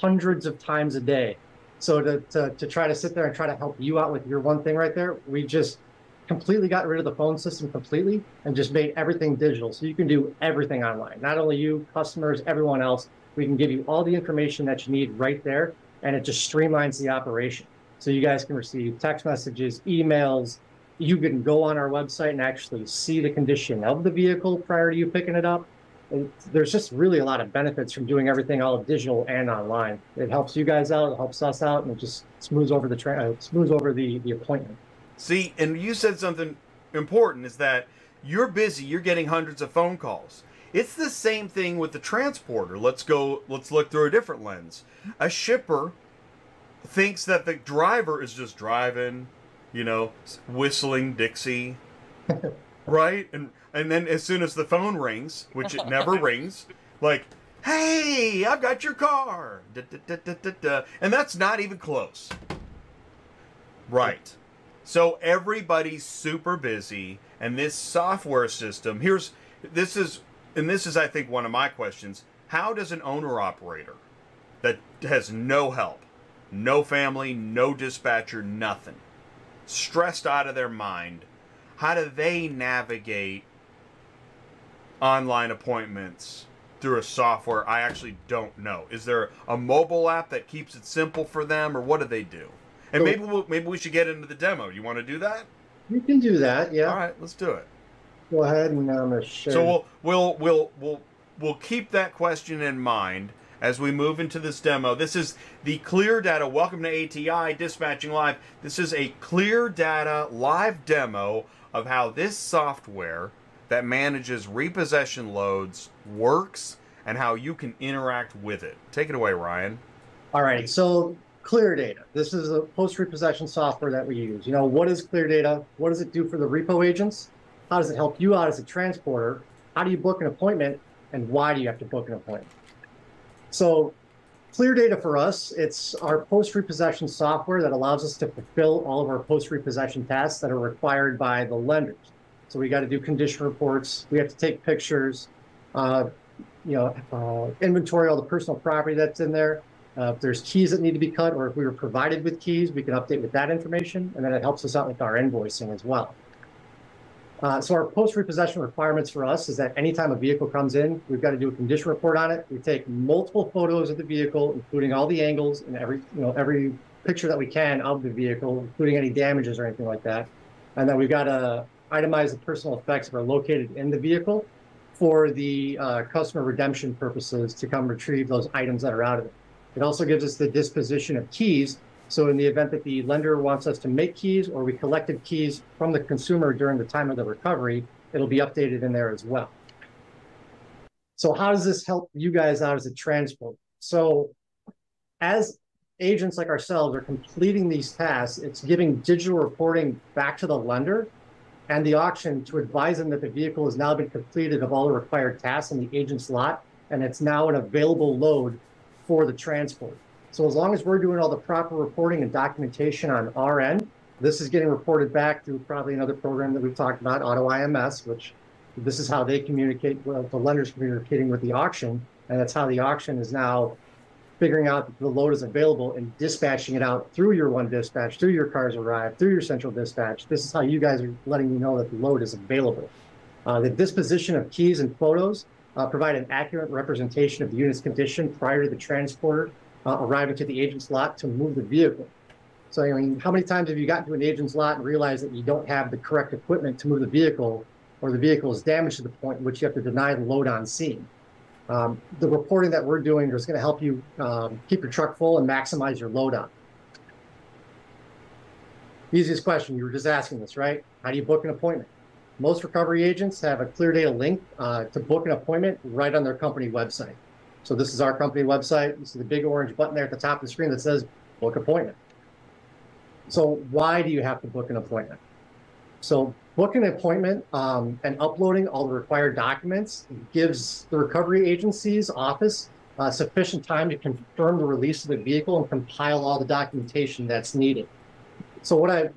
hundreds of times a day. So to, to, to try to sit there and try to help you out with your one thing right there, we just completely got rid of the phone system completely and just made everything digital. So you can do everything online. Not only you, customers, everyone else. We can give you all the information that you need right there, and it just streamlines the operation. So you guys can receive text messages, emails. You can go on our website and actually see the condition of the vehicle prior to you picking it up. There's just really a lot of benefits from doing everything all digital and online. It helps you guys out, it helps us out, and it just smooths over the tra- uh, smooths over the the appointment. See, and you said something important is that you're busy, you're getting hundreds of phone calls. It's the same thing with the transporter. Let's go, let's look through a different lens. A shipper thinks that the driver is just driving, you know, whistling Dixie, <laughs> right? And and then as soon as the phone rings, which it never <laughs> rings, like, "Hey, I've got your car." Da, da, da, and that's not even close. Right. So everybody's super busy, and this software system here's this is and this is I think one of my questions. How does an owner operator that has no help, no family, no dispatcher, nothing, stressed out of their mind, how do they navigate online appointments through a software I actually don't know. Is there a mobile app that keeps it simple for them, or what do they do? And maybe we'll, maybe we should get into the demo. You want to do that? You can do that. Yeah. All right, let's do it. Go ahead and I'm gonna share. So we'll we'll we'll we'll we'll keep that question in mind as we move into this demo. This is the Cleardata. Welcome to ATI Dispatching Live. This is a Cleardata live demo of how this software that manages repossession loads works and how you can interact with it. Take it away, Ryan. All right. So Cleardata. This is a post repossession software that we use. You know, what is Cleardata? What does it do for the repo agents? How does it help you out as a transporter? How do you book an appointment? And why do you have to book an appointment? So, Cleardata for us, it's our post repossession software that allows us to fulfill all of our post repossession tasks that are required by the lenders. So, we got to do condition reports, we have to take pictures, uh, you know, uh, inventory all the personal property that's in there. Uh, if there's keys that need to be cut, or if we were provided with keys, we can update with that information, and then it helps us out with our invoicing as well. Uh, so our post repossession requirements for us is that anytime a vehicle comes in, we've got to do a condition report on it. We take multiple photos of the vehicle, including all the angles and every you know every picture that we can of the vehicle, including any damages or anything like that. And then we've got to itemize the personal effects that are located in the vehicle for the uh, customer redemption purposes to come retrieve those items that are out of it. It also gives us the disposition of keys. So in the event that the lender wants us to make keys or we collected keys from the consumer during the time of the recovery, it'll be updated in there as well. So how does this help you guys out as a transport? So as agents like ourselves are completing these tasks, it's giving digital reporting back to the lender and the auction to advise them that the vehicle has now been completed of all the required tasks in the agent's lot, and it's now an available load for the transport. So as long as we're doing all the proper reporting and documentation on our end, this is getting reported back through probably another program that we've talked about, AutoIMS, which this is how they communicate, well, the lender's communicating with the auction, and that's how the auction is now figuring out that the load is available and dispatching it out through your one dispatch, through your cars arrive, through your central dispatch. This is how you guys are letting me know that the load is available. Uh, the disposition of keys and photos uh, provide an accurate representation of the unit's condition prior to the transporter uh, arriving to the agent's lot to move the vehicle. So, I mean, how many times have you gotten to an agent's lot and realized that you don't have the correct equipment to move the vehicle, or the vehicle is damaged to the point in which you have to deny the load on scene? Um, the reporting that we're doing is going to help you um, keep your truck full and maximize your load on. Easiest question, you were just asking this, right? How do you book an appointment? Most recovery agents have a Cleardata link uh, to book an appointment right on their company website. So this is our company website. You see the big orange button there at the top of the screen that says book appointment. So why do you have to book an appointment? So booking an appointment um, and uploading all the required documents gives the recovery agency's office uh, sufficient time to confirm the release of the vehicle and compile all the documentation that's needed. So what I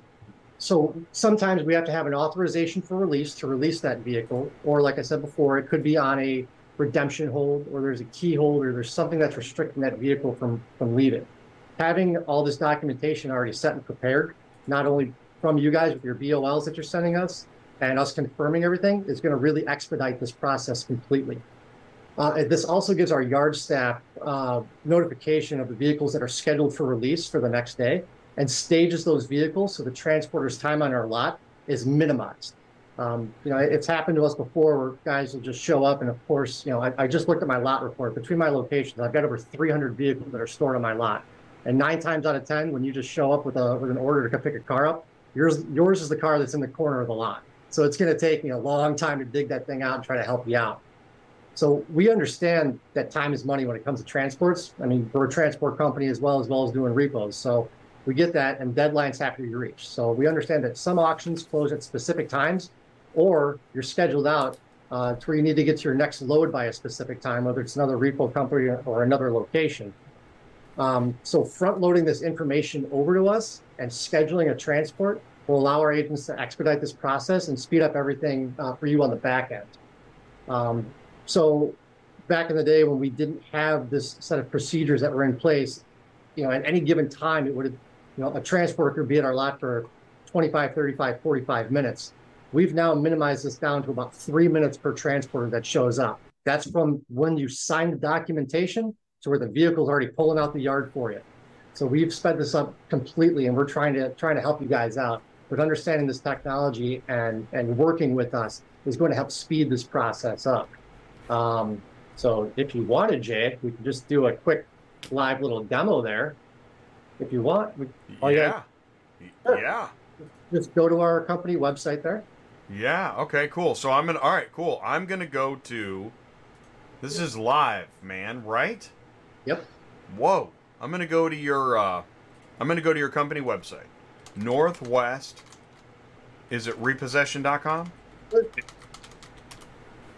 so sometimes we have to have an authorization for release to release that vehicle, or like I said before, it could be on a redemption hold, or there's a key hold, or there's something that's restricting that vehicle from from leaving. Having all this documentation already set and prepared, not only from you guys with your BOLs that you're sending us and us confirming everything is going to really expedite this process completely. Uh, this also gives our yard staff uh, notification of the vehicles that are scheduled for release for the next day and stages those vehicles so the transporter's time on our lot is minimized. Um, you know, it's happened to us before where guys will just show up, and of course, you know, I, I, just looked at my lot report. Between my locations, I've got over 300 vehicles that are stored on my lot, and nine times out of ten, when you just show up with a with an order to pick a car up, Yours, yours is the car that's in the corner of the lot. So it's going to take me a long time to dig that thing out and try to help you out. So we understand that time is money when it comes to transports. I mean, we're a transport company as well as well as doing repos. So we get that, and deadlines have to be reached. So we understand that some auctions close at specific times, or you're scheduled out uh, to where you need to get to your next load by a specific time, whether it's another repo company or another location. Um, so front loading this information over to us and scheduling a transport will allow our agents to expedite this process and speed up everything uh, for you on the back end. Um, so back in the day when we didn't have this set of procedures that were in place, you know, at any given time, it would have, you know, a transporter could be at our lot for 25, 35, 45 minutes. We've now minimized this down to about three minutes per transporter that shows up. That's from when you sign the documentation to where the vehicle's already pulling out the yard for you. So we've sped this up completely, and we're trying to trying to help you guys out. But understanding this technology and and working with us is going to help speed this process up. Um, so if you wanted, Jay, we can just do a quick live little demo there. If you want, we, yeah, sure. yeah. Just go to our company website there. Yeah. Okay. Cool. So I'm gonna. All right. Cool. I'm gonna go to. This is live, man. Right? Yep. Whoa. I'm going to go to your uh, I'm to go to your company website. Northwest is it repossession.com?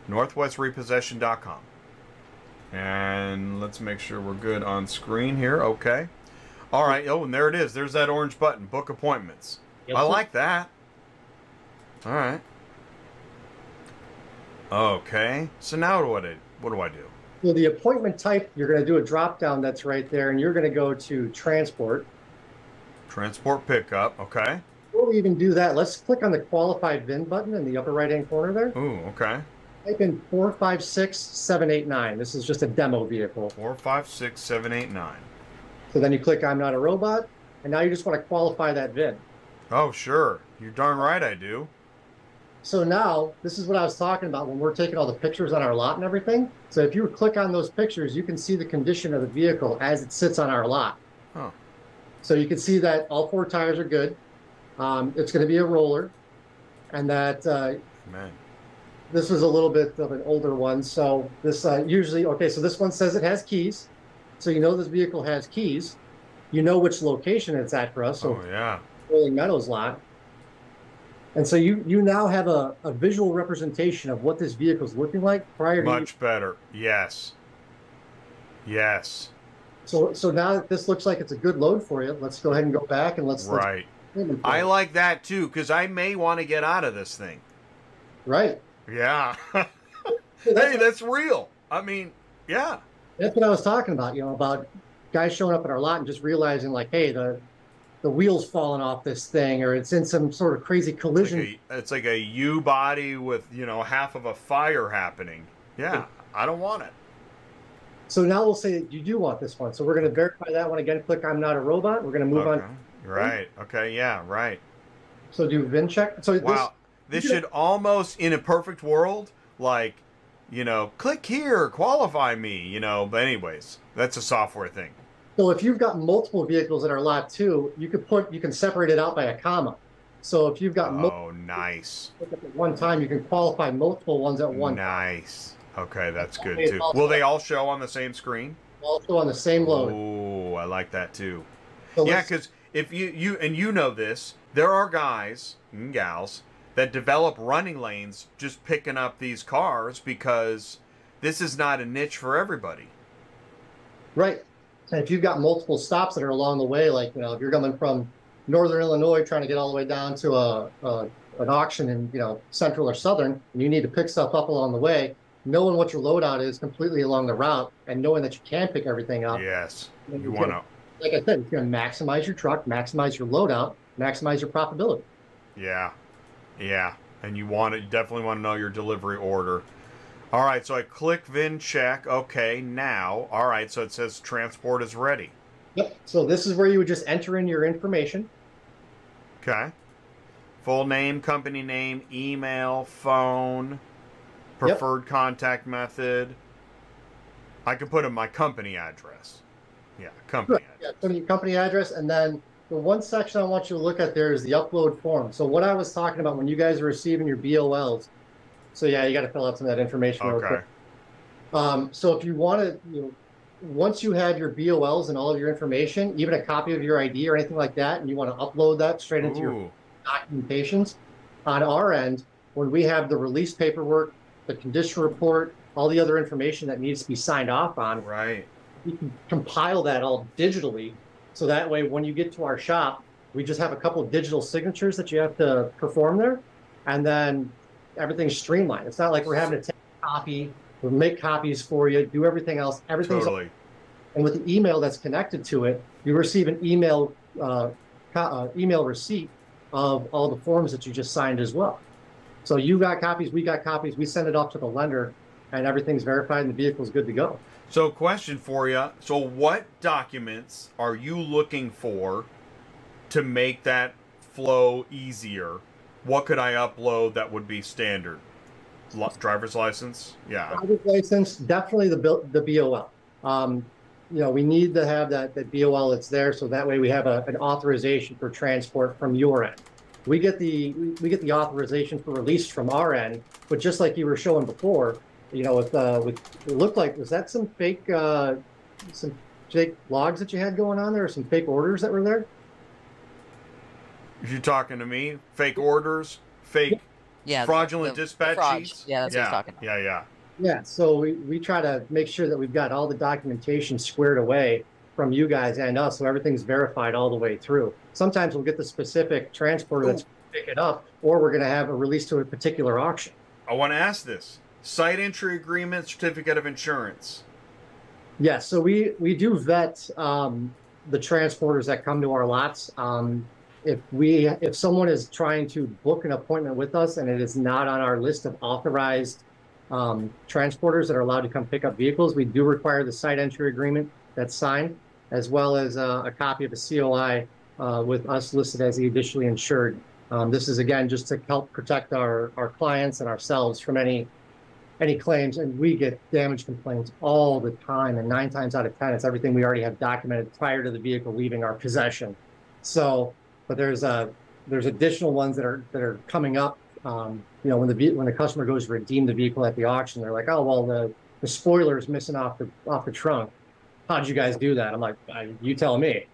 Northwestrepossession.com. And let's make sure we're good on screen here. Okay. All right. Oh, and there it is. There's that orange button. Book appointments. Yep. I like that. All right. Okay. So now what do I what do I do? So the appointment type, you're going to do a drop down that's right there, and you're going to go to transport. Transport pickup, okay. Before we even do that, let's click on the qualified VIN button in the upper right hand corner there. Ooh, okay. Type in 456789. This is just a demo vehicle. 456789. So then you click I'm not a robot, and now you just want to qualify that VIN. Oh, sure. You're darn right I do. So now this is what I was talking about when we're taking all the pictures on our lot and everything. So if you click on those pictures, you can see the condition of the vehicle as it sits on our lot. Huh. So you can see that all four tires are good. Um, it's going to be a roller, and that uh, Man. this is a little bit of an older one. So this uh, usually okay. So this one says it has keys, so you know this vehicle has keys. You know which location it's at for us. So oh yeah, Rolling Meadows lot. And so you you now have a, a visual representation of what this vehicle is looking like prior to you Much better. Yes. Yes. So, so now that this looks like it's a good load for you, let's go ahead and go back and let's. let's- Right. I like that too because I may want to get out of this thing. Right. Yeah. <laughs> Hey, that's real. I mean, yeah. that's what I was talking about. You know, about guys showing up at our lot and just realizing, like, hey, the the wheels falling off this thing, or it's in some sort of crazy It's collision. like, a, it's like a U body with you know half of a fire happening. Yeah, I don't want it. So now we'll say that you do want this one. So we're going to verify that one again. Click I'm not a robot. We're going to move okay. on. Right. Okay. Yeah. Right. So do VIN check. So Wow. This you should almost, in a perfect world, like, you know, click here, qualify me. You know. But anyways, that's a software thing. So if you've got multiple vehicles in our lot too, you could put you can separate it out by a comma. So if you've got Oh, nice. at one time, you can qualify multiple ones at one time. Nice. Okay, that's good too. Will they all show on the same screen? also on the same load. Oh, I like that too. So Yeah, because if you you and you know this, there are guys and gals that develop running lanes just picking up these cars because this is not a niche for everybody. right. And if you've got multiple stops that are along the way, like you know, if you're coming from northern Illinois trying to get all the way down to a, a an auction in you know central or southern, and you need to pick stuff up along the way, knowing what your loadout is completely along the route, and knowing that you can pick everything up. Yes, you want to. like I said, you're going to maximize your truck, maximize your loadout, maximize your profitability. Yeah, yeah, and you want to you definitely want to know your delivery order. All right, so I click VIN check. Okay, now, all right, so it says transport is ready. Yep. So this is where you would just enter in your information. Okay. Full name, company name, email, phone, preferred contact method. I could put in my company address. Yeah, company Yeah, address. put in your company address, and then the one section I want you to look at there is the upload form. So what I was talking about when you guys are receiving your BOLs. So yeah, you got to fill out some of that information. Okay. Um, so if you want to, you know, once you have your BOLs and all of your information, even a copy of your ID or anything like that, and you want to upload that straight into your Ooh, documentations, on our end, when we have the release paperwork, the condition report, all the other information that needs to be signed off on, right. we can compile that all digitally so that way when you get to our shop we just have a couple of digital signatures that you have to perform there and then everything's streamlined it's not like we're having to take a copy we'll make copies for you do everything else everything's Totally. and with the email that's connected to it you receive an email uh, co- uh, email receipt of all the forms that you just signed as well so you got copies we got copies we send it off to the lender and everything's verified and the vehicle's good to go So, question for you. So, what documents are you looking for to make that flow easier? What could I upload that would be standard? Driver's license? Yeah. Driver's license, definitely the the BOL. Um, you know, we need to have that, that BOL that's there, so that way we have a, an authorization for transport from your end. We get the, we get the authorization for release from our end, but just like you were showing before, you know, with, uh, with, it looked like, was that some fake, uh, some fake logs that you had going on there, or some fake orders that were there? If you're talking to me, fake orders, fake Yeah. fraudulent the- the dispatch fraud. sheets. Yeah, that's what yeah. he's talking about. Yeah, yeah. Yeah, so we, we try to make sure that we've got all the documentation squared away from you guys and us, so everything's verified all the way through. Sometimes we'll get the specific transporter that's pick it up, or we're going to have a release to a particular auction. I want to ask this: site entry agreement, certificate of insurance. Yeah, so we we do vet um, the transporters that come to our lots. Um, if we if someone is trying to book an appointment with us and it is not on our list of authorized um, transporters that are allowed to come pick up vehicles, we do require the site entry agreement that's signed, as well as uh, a copy of a COI uh, with us listed as the additionally insured. Um, this is again just to help protect our our clients and ourselves from any any claims, and we get damage complaints all the time. And nine times out of ten, it's everything we already have documented prior to the vehicle leaving our possession. So, but there's uh there's additional ones that are that are coming up. Um, you know, when the when the customer goes to redeem the vehicle at the auction, they're like, "Oh, well, the the spoiler is missing off the off the trunk. How did you guys do that?" I'm like, "You tell me."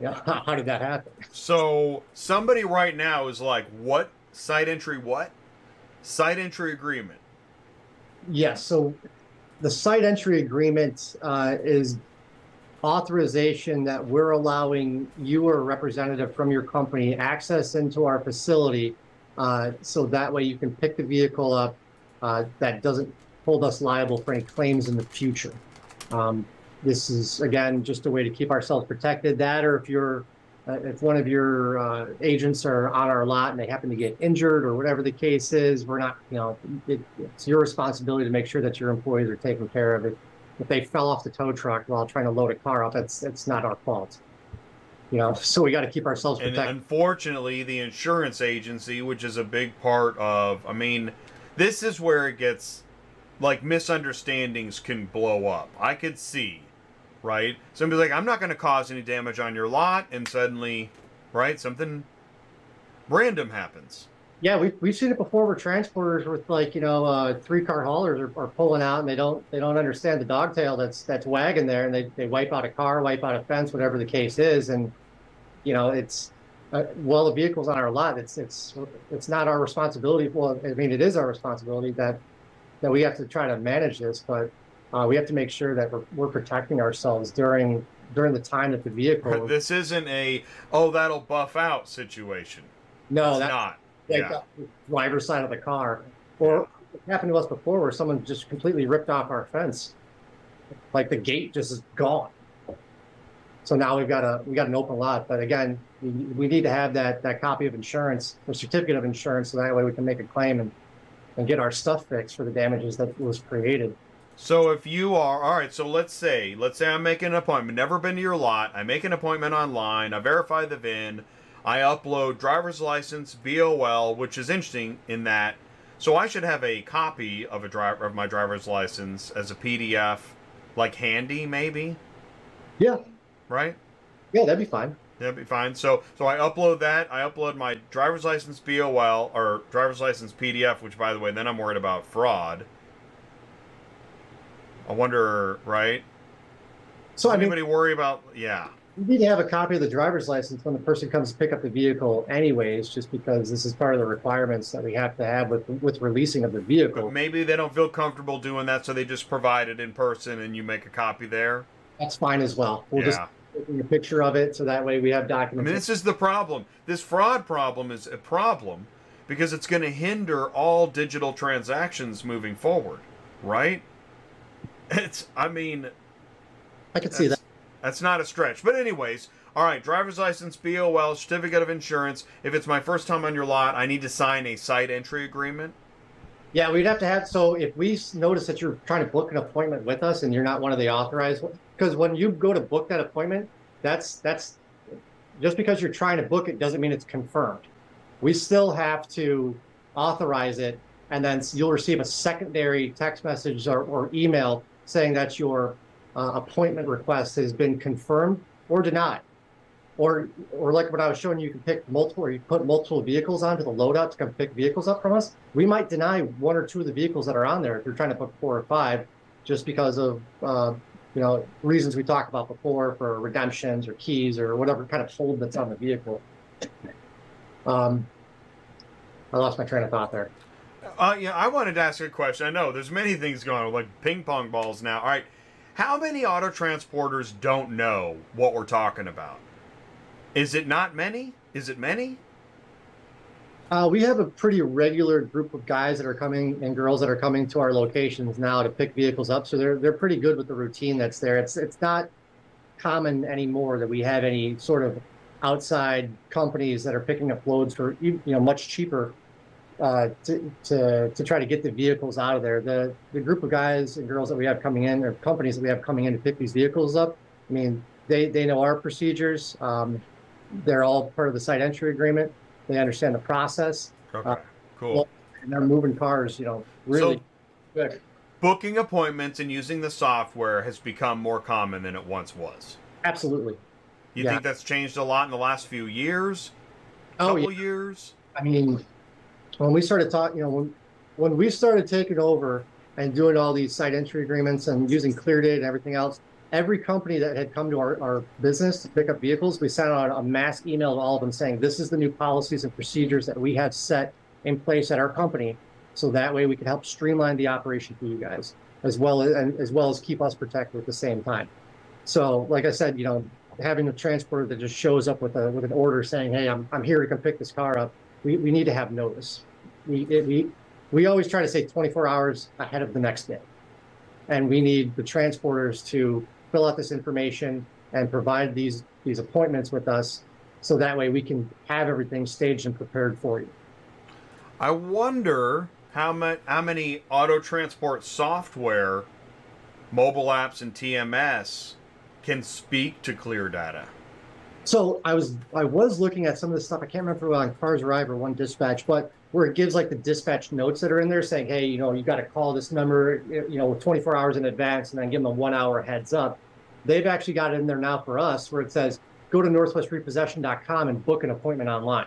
Yeah, <laughs> how, how did that happen? So somebody right now is like, "What site entry what? Site entry agreement. Yes. So the site entry agreement uh, is authorization that we're allowing you or a representative from your company access into our facility. Uh, so that way you can pick the vehicle up uh, that doesn't hold us liable for any claims in the future. Um, this is again just a way to keep ourselves protected. That, or if you're, uh, if one of your uh, agents are on our lot and they happen to get injured or whatever the case is, we're not, you know, it, it's your responsibility to make sure that your employees are taken care of. If they fell off the tow truck while trying to load a car up, it's it's not our fault. You know, so we got to keep ourselves And protected. unfortunately, the insurance agency, which is a big part of, I mean, this is where it gets like misunderstandings can blow up. I could see, right? Somebody's like, I'm not going to cause any damage on your lot, and suddenly, right, something random happens. Yeah, we've, we've seen it before where transporters with like, you know, uh, three car haulers are, are pulling out and they don't they don't understand the dogtail that's that's wagging there and they, they wipe out a car, wipe out a fence, whatever the case is. And, you know, it's uh, well the vehicle's on our lot, it's it's it's not our responsibility. Well, I mean it is our responsibility that that we have to try to manage this, but uh, we have to make sure that we're, we're protecting ourselves during during the time that the vehicle <laughs> This isn't a, oh, that'll buff out situation. no it's that, like yeah. the driver's side of the car. Or happened to us before where someone just completely ripped off our fence. Like the gate just is gone. So now we've got a we got an open lot. But again, we, we need to have that that copy of insurance or certificate of insurance so that way we can make a claim and and get our stuff fixed for the damages that was created. So if you are all right, so let's say let's say I'm making an appointment, never been to your lot, I make an appointment online, I verify the VIN, I upload driver's license, BOL, which is interesting in that so I should have a copy of a driver of my driver's license as a PDF, like handy maybe, Yeah, right? yeah, that'd be fine. That'd be fine. So so I upload that. I upload my driver's license BOL or driver's license PDF, which by the way, then I'm worried about fraud. I wonder, right? So I mean, Anybody worry about? Yeah. You need to have a copy of the driver's license when the person comes to pick up the vehicle anyways, just because this is part of the requirements that we have to have with with releasing of the vehicle. But maybe they don't feel comfortable doing that, so they just provide it in person, and you make a copy there. That's fine as well. We'll yeah. just taking a picture of it so that way we have documents I mean, this is the problem. This fraud problem is a problem because it's going to hinder all digital transactions moving forward, right? <laughs> It's, I mean, I can see that. That's, that's not a stretch. But, anyways, all right, driver's license, BOL, certificate of insurance. If it's my first time on your lot, I need to sign a site entry agreement. Yeah, we'd have to have. So if we notice that you're trying to book an appointment with us and you're not one of the authorized, because when you go to book that appointment, that's that's just because you're trying to book it doesn't mean it's confirmed. We still have to authorize it, and then you'll receive a secondary text message or, or email saying that your uh, appointment request has been confirmed or denied. Or, or like what I was showing you, you can pick multiple, or you put multiple vehicles onto the loadout to come pick vehicles up from us. We might deny one or two of the vehicles that are on there if you're trying to book four or five, just because of uh, you know reasons we talked about before for redemptions or keys or whatever kind of hold that's on the vehicle. Um, I lost my train of thought there. Uh, yeah, I wanted to ask a question. I know there's many things going on, like ping pong balls now. All right, how many auto transporters don't know what we're talking about? Is it not many? Is it many? Uh, we have a pretty regular group of guys that are coming and girls that are coming to our locations now to pick vehicles up. So they're they're pretty good with the routine that's there. It's it's not common anymore that we have any sort of outside companies that are picking up loads for you know much cheaper uh, to, to to try to get the vehicles out of there. The the group of guys and girls that we have coming in, or companies that we have coming in to pick these vehicles up. I mean, they they know our procedures. Um, they're all part of the site entry agreement. They understand the process, Okay, Uh, cool. and they're moving cars. You know, really So- quick. Booking appointments and using the software has become more common than it once was. Absolutely. You Yeah. think that's changed a lot in the last few years? Oh Couple yeah. years? I mean, when we started talking, you know, when when we started taking over and doing all these site entry agreements and using ClearData and everything else, every company that had come to our, our business to pick up vehicles, we sent out a mass email to all of them saying, this is the new policies and procedures that we have set in place at our company, so that way we can help streamline the operation for you guys, as well as and as well as keep us protected at the same time. So, like I said, you know, having a transporter that just shows up with a with an order saying, "Hey, I'm I'm here to come pick this car up," we, we need to have notice. We it, we we always try to say 24 hours ahead of the next day, and we need the transporters to fill out this information and provide these these appointments with us, so that way we can have everything staged and prepared for you. I wonder how many how many auto transport software, mobile apps, and TMS can speak to ClearData. So I was I was looking at some of the stuff. I can't remember on Cars Arrive or One Dispatch, but where it gives like the dispatch notes that are in there saying, hey, you know, you got to call this number, you know, 24 hours in advance, and then give them a one hour heads up. They've actually got it in there now for us, where it says go to northwestrepossession.com and book an appointment online.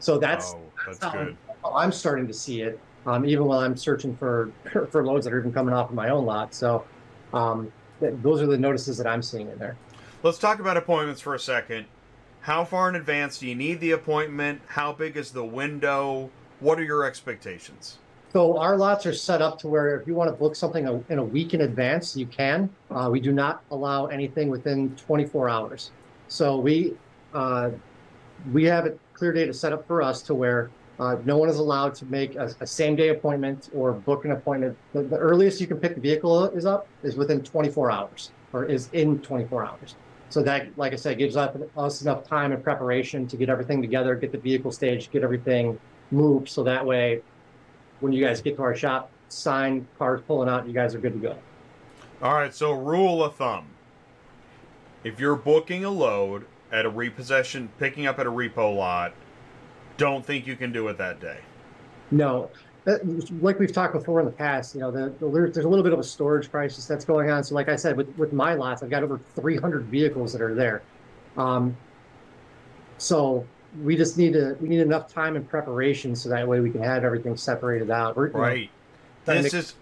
So that's oh, that's, that's good. How I'm starting to see it, um, even while I'm searching for <laughs> for loads that are even coming off of my own lot. So um, th- those are the notices that I'm seeing in there. Let's talk about appointments for a second. How far in advance do you need the appointment? How big is the window? What are your expectations? So our lots are set up to where if you want to book something in a week in advance, you can. Uh, we do not allow anything within 24 hours. So we uh, we have it ClearData set up for us to where uh, no one is allowed to make a, a same day appointment or book an appointment. The, the earliest you can pick the vehicle is up is within 24 hours or is in 24 hours. So that, like I said, gives us enough time and preparation to get everything together, get the vehicle staged, get everything moved. So that way, when you guys get to our shop, sign, cars pulling out, you guys are good to go. All right, so rule of thumb. If you're booking a load at a repossession, picking up at a repo lot, don't think you can do it that day. No, like we've talked before in the past, you know, the, the, there's a little bit of a storage crisis that's going on. So, like I said, with, with my lots, I've got over 300 vehicles that are there. Um, so we just need to we need enough time and preparation so that way we can have everything separated out. We're, you know, Right. This is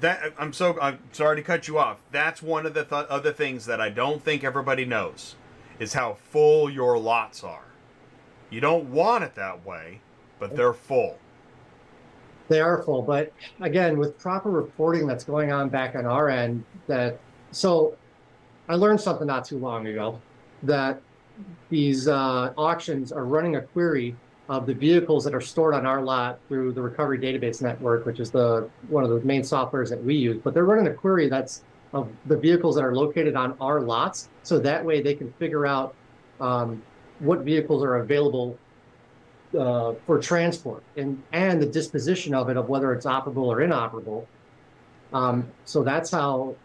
that. I'm so. I'm sorry to cut you off. That's one of the th- other things that I don't think everybody knows is how full your lots are. You don't want it that way, but they're full. They are full, but again, with proper reporting that's going on back on our end, that so I learned something not too long ago that these uh, auctions are running a query of the vehicles that are stored on our lot through the Recovery Database Network, which is the one of the main softwares that we use. But they're running a query that's of the vehicles that are located on our lots, so that way they can figure out um, what vehicles are available uh, for transport and and the disposition of it of whether it's operable or inoperable. Um, so that's how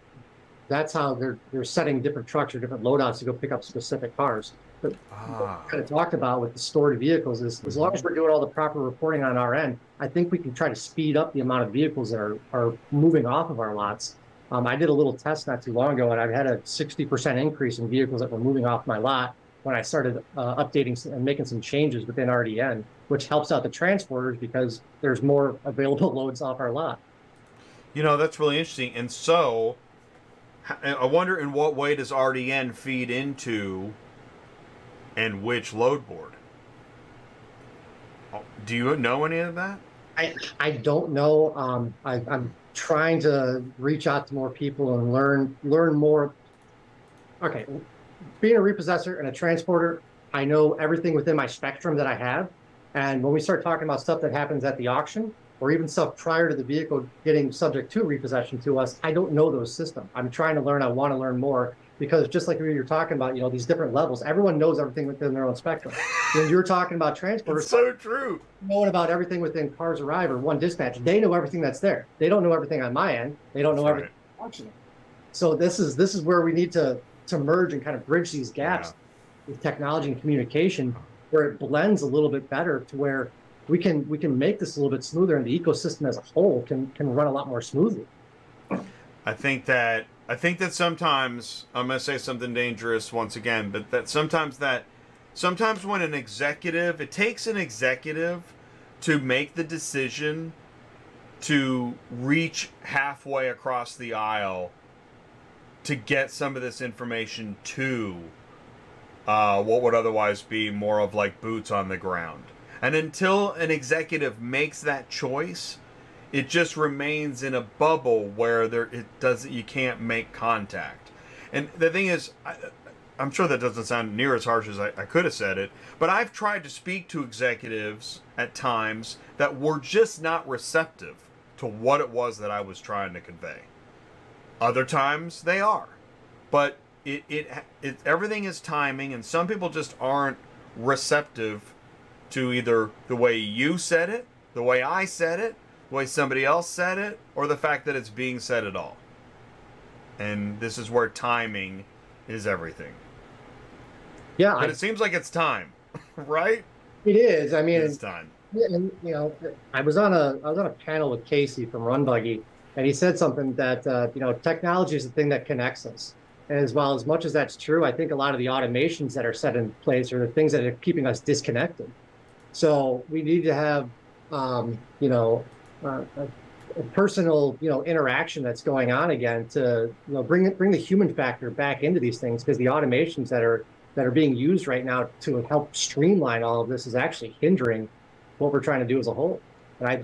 that's how they're they're setting different trucks or different loadouts to go pick up specific cars. But Ah. kind of talked about with the stored vehicles is as long as we're doing all the proper reporting on our end, I think we can try to speed up the amount of vehicles that are are moving off of our lots. Um, I did a little test not too long ago, and I've had a 60% increase in vehicles that were moving off my lot when I started uh, updating and making some changes within RDN, which helps out the transporters because there's more available <laughs> loads off our lot. You know, that's really interesting. And so, I wonder in what way does RDN feed into and which load board? Oh, Do you know any of that? I I don't know. Um, I, I'm trying to reach out to more people and learn learn more. Okay, being a repossessor and a transporter, I know everything within my spectrum that I have. And when we start talking about stuff that happens at the auction, or even stuff prior to the vehicle getting subject to repossession to us, I don't know those systems. I'm trying to learn. I want to learn more because just like we were talking about, you know, these different levels, everyone knows everything within their own spectrum. <laughs> when you're talking about transporters, It's so true. knowing about everything within Cars Arrive or One Dispatch. They know everything that's there. They don't know everything on my end. They don't know That's everything functioning. So this is this is where we need to to merge and kind of bridge these gaps with technology and communication, where it blends a little bit better to where we can we can make this a little bit smoother and the ecosystem as a whole can can run a lot more smoothly. I think that I think that sometimes I'm going to say something dangerous once again, but that sometimes that sometimes when an executive, it takes an executive to make the decision to reach halfway across the aisle to get some of this information to uh, what would otherwise be more of like boots on the ground. And until an executive makes that choice, it just remains in a bubble where there it doesn't you can't make contact. And the thing is, I, I'm sure that doesn't sound near as harsh as I, I could have said it, but I've tried to speak to executives at times that were just not receptive to what it was that I was trying to convey. Other times they are, but it, it, it everything is timing, and some people just aren't receptive to either the way you said it, the way I said it, the way somebody else said it, or the fact that it's being said at all. And this is where timing is everything. Yeah, But I, it seems like it's time, <laughs> right? it is. I mean, It's time. And you know, I was on a I was on a panel with Casey from RunBuggy, and he said something that uh, you know technology is the thing that connects us. And as well as much as that's true, I think a lot of the automations that are set in place are the things that are keeping us disconnected. So we need to have um, you know uh, a, personal you know interaction that's going on again to you know bring bring the human factor back into these things because the automations that are that are being used right now to help streamline all of this is actually hindering what we're trying to do as a whole. And I,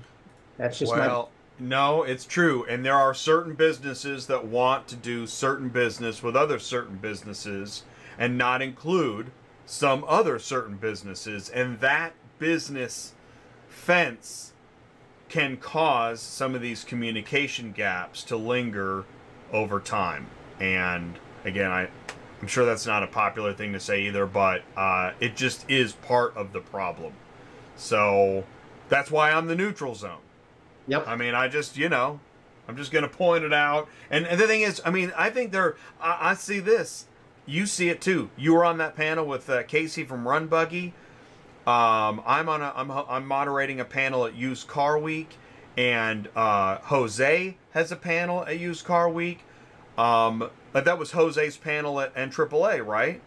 that's just well, no, it's true. And there are certain businesses that want to do certain business with other certain businesses and not include some other certain businesses. And that business fence can cause some of these communication gaps to linger over time. And again, I, I'm sure that's not a popular thing to say either, but uh, it just is part of the problem. So that's why I'm the neutral zone. Yep. I mean, I just, you know, I'm just to point it out. And, and the thing is, I mean, I think there, I, I see this. You see it too. You were on that panel with uh, Casey from RunBuggy. Um, I'm on a, I'm, I'm moderating a panel at Used Car Week, and uh, Jose has a panel at Used Car Week. Um, that was Jose's panel at NAAA, right?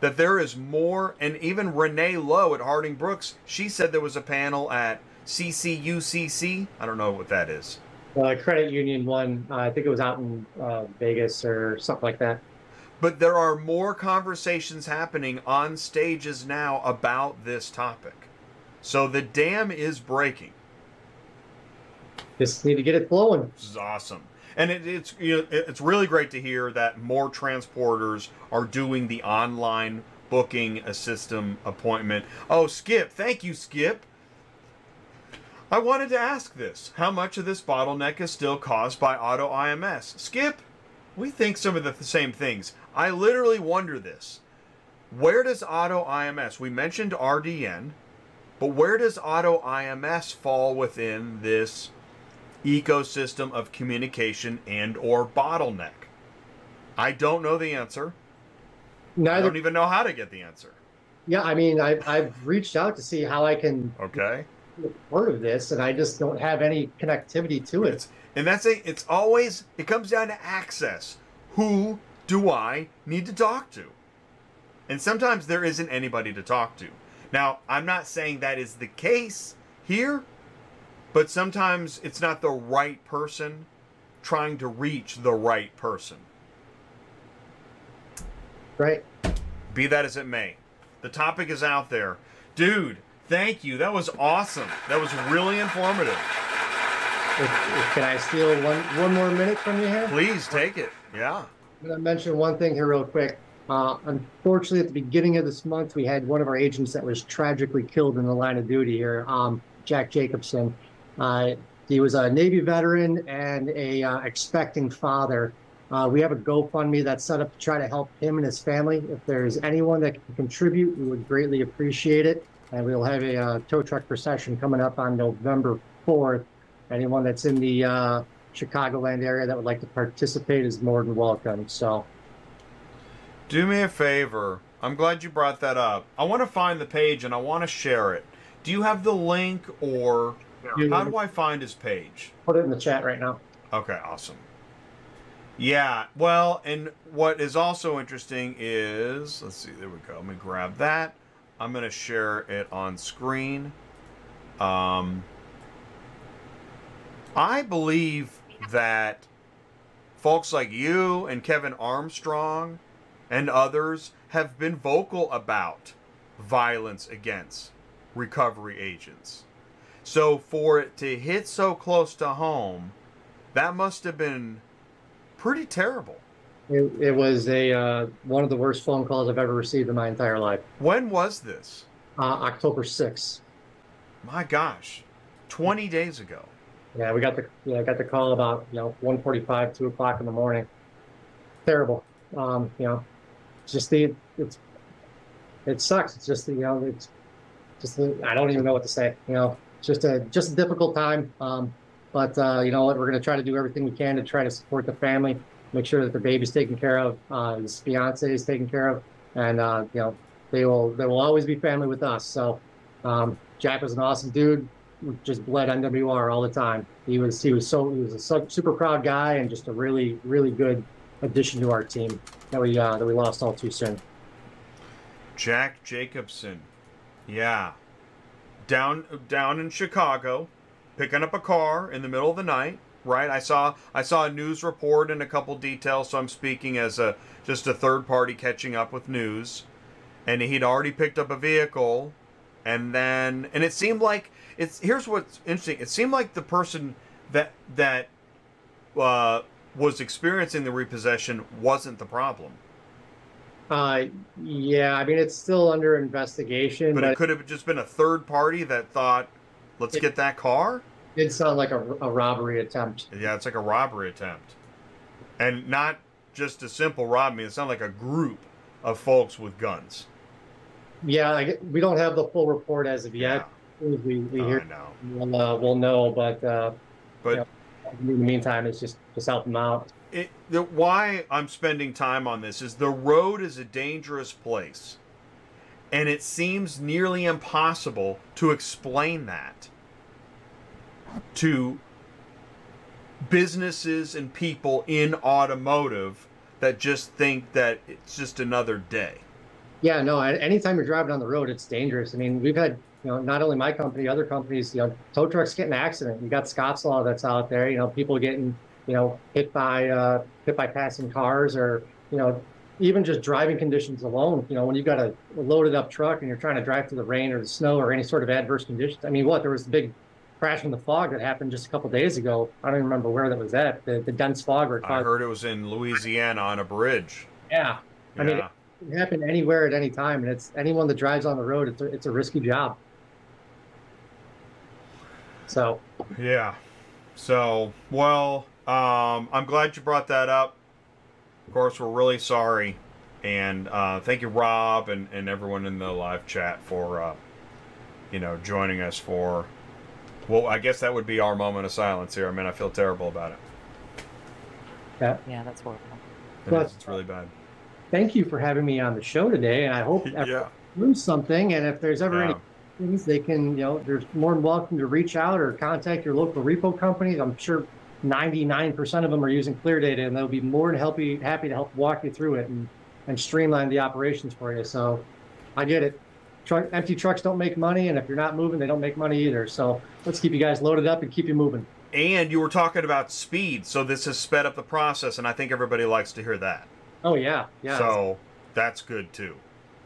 That there is more, and even Renee Lowe at Harding Brooks, she said there was a panel at CCUCC. I don't know what that is. Uh, credit union one, uh, I think it was out in uh, Vegas or something like that. But there are more conversations happening on stages now about this topic. So the dam is breaking. Just need to get it flowing. This is awesome. And it, it's you know, it's really great to hear that more transporters are doing the online booking a system appointment. Oh, Skip, thank you, Skip. I wanted to ask this: How much of this bottleneck is still caused by AutoIMS? Skip, we think some of the th- same things. I literally wonder this: Where does AutoIMS? We mentioned RDN, but where does AutoIMS fall within this? ecosystem of communication and or bottleneck? I don't know the answer. Neither. I don't even know how to get the answer. Yeah, I mean, I, I've reached out to see how I can Okay? Part of this, and I just don't have any connectivity to it. And that's a it's always it comes down to access. Who do I need to talk to? And sometimes there isn't anybody to talk to. Now, I'm not saying that is the case here, but sometimes it's not the right person trying to reach the right person. Right? Be that as it may, the topic is out there. Dude, thank you. That was awesome. That was really informative. Can I steal one one more minute from you here? Please take it. Yeah. I'm going to mention one thing here real quick. Uh, unfortunately, at the beginning of this month, we had one of our agents that was tragically killed in the line of duty here, um, Jack Jacobson. Uh, he was a Navy veteran and a uh, expecting father. Uh, we have a GoFundMe that's set up to try to help him and his family. If there's anyone that can contribute, we would greatly appreciate it. And we'll have a uh, tow truck procession coming up on November 4th. Anyone that's in the uh, Chicagoland area that would like to participate is more than welcome. So, Do me a favor. I'm glad you brought that up. I want to find the page and I want to share it. Do you have the link or you how do I find his page? put it in the chat right now. Okay, awesome. Yeah, well, and what is also interesting is let's see, there we go. Let me grab that. I'm gonna share it on screen. Um, I believe that folks like you and Kevin Armstrong and others have been vocal about violence against recovery agents. So for it to hit so close to home, that must have been pretty terrible. It, it was a uh, one of the worst phone calls I've ever received in my entire life. When was this? Uh, October 6th. My gosh, 20 days ago. Yeah, we got the yeah, I got the call about you know 1:45, 2 o'clock in the morning. Terrible. Um, you know, just the it's it sucks. It's just you know it's just the, I don't even know what to say. You know, just a just a difficult time. Um, but uh, you know what? We're going to try to do everything we can to try to support the family, make sure that the baby's taken care of, uh, his fiance is taken care of, and uh, you know they will they will always be family with us. So um, Jack was an awesome dude. Just bled NWR all the time. He was he was so he was a su- super proud guy and just a really really good addition to our team that we uh, that we lost all too soon. Jack Jacobson. Yeah. Down down in Chicago, picking up a car in the middle of the night, right? I saw I saw a news report and a couple details, so I'm speaking as a just a third party catching up with news. And he'd already picked up a vehicle and then and it seemed like it's here's what's interesting. It seemed like the person that that uh, was experiencing the repossession wasn't the problem. Uh, yeah, I mean it's still under investigation, But but, it could have just been a third party that thought, let's It- get that car. It did sound like a, a robbery attempt. Yeah, it's like a robbery attempt. And not just a simple robbery, it sounded like a group of folks with guns. Yeah, I, we don't have the full report as of yet. As we, we Yeah. hear, I know. we'll, uh, we'll know. But uh, But Yeah. in the meantime, it's just just help them out. it, the, why I'm spending time on this is the road is a dangerous place. And it seems nearly impossible to explain that to businesses and people in automotive that just think that it's just another day. Yeah, no. Anytime you're driving on the road, it's dangerous. I mean, we've had you know not only my company, other companies. You know, tow trucks get an accident. You got Scott's law that's out there. You know, people getting you know hit by uh, hit by passing cars, or you know even just driving conditions alone. You know, when you've got a loaded up truck and you're trying to drive through the rain or the snow or any sort of adverse conditions. I mean, what there was the big crash in the fog that happened just a couple days ago. I don't even remember where that was at. The, the dense fog where I heard it was in Louisiana on a bridge. Yeah, I mean, it can happen anywhere at any time, and it's anyone that drives on the road. It's a, it's a risky job. So Yeah. So, well, um, I'm glad you brought that up. Of course, we're really sorry. And uh, thank you, Rob, and, and everyone in the live chat for, uh, you know, joining us for. Well, I guess that would be our moment of silence here. I mean, I feel terrible about it. yeah, Yeah, that's horrible. It But- is. It's really bad. thank you for having me on the show today, and I hope <laughs> everyone Yeah. learns something. And if there's ever Yeah. any things, they can you know they're more than welcome to reach out or contact your local repo companies. I'm sure 99% of them are using ClearData, and they'll be more than happy happy to help walk you through it and and streamline the operations for you. So I get it. Truck, empty trucks don't make money, and if you're not moving, they don't make money either. So let's keep you guys loaded up and keep you moving. And you were talking about speed, so this has sped up the process, and I think everybody likes to hear that. Oh yeah, yeah. So that's good too.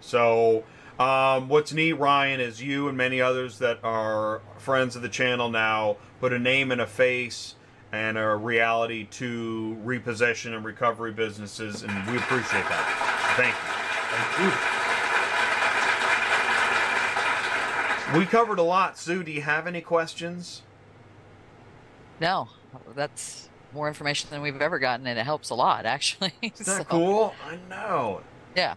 So um, what's neat, Ryan, is you and many others that are friends of the channel now put a name and a face and a reality to repossession and recovery businesses, and we appreciate that. Thank you. Thank you. We covered a lot. Sue, do you have any questions? No, that's more information than we've ever gotten, and it helps a lot, actually. <laughs> Isn't that So, cool? I know. Yeah.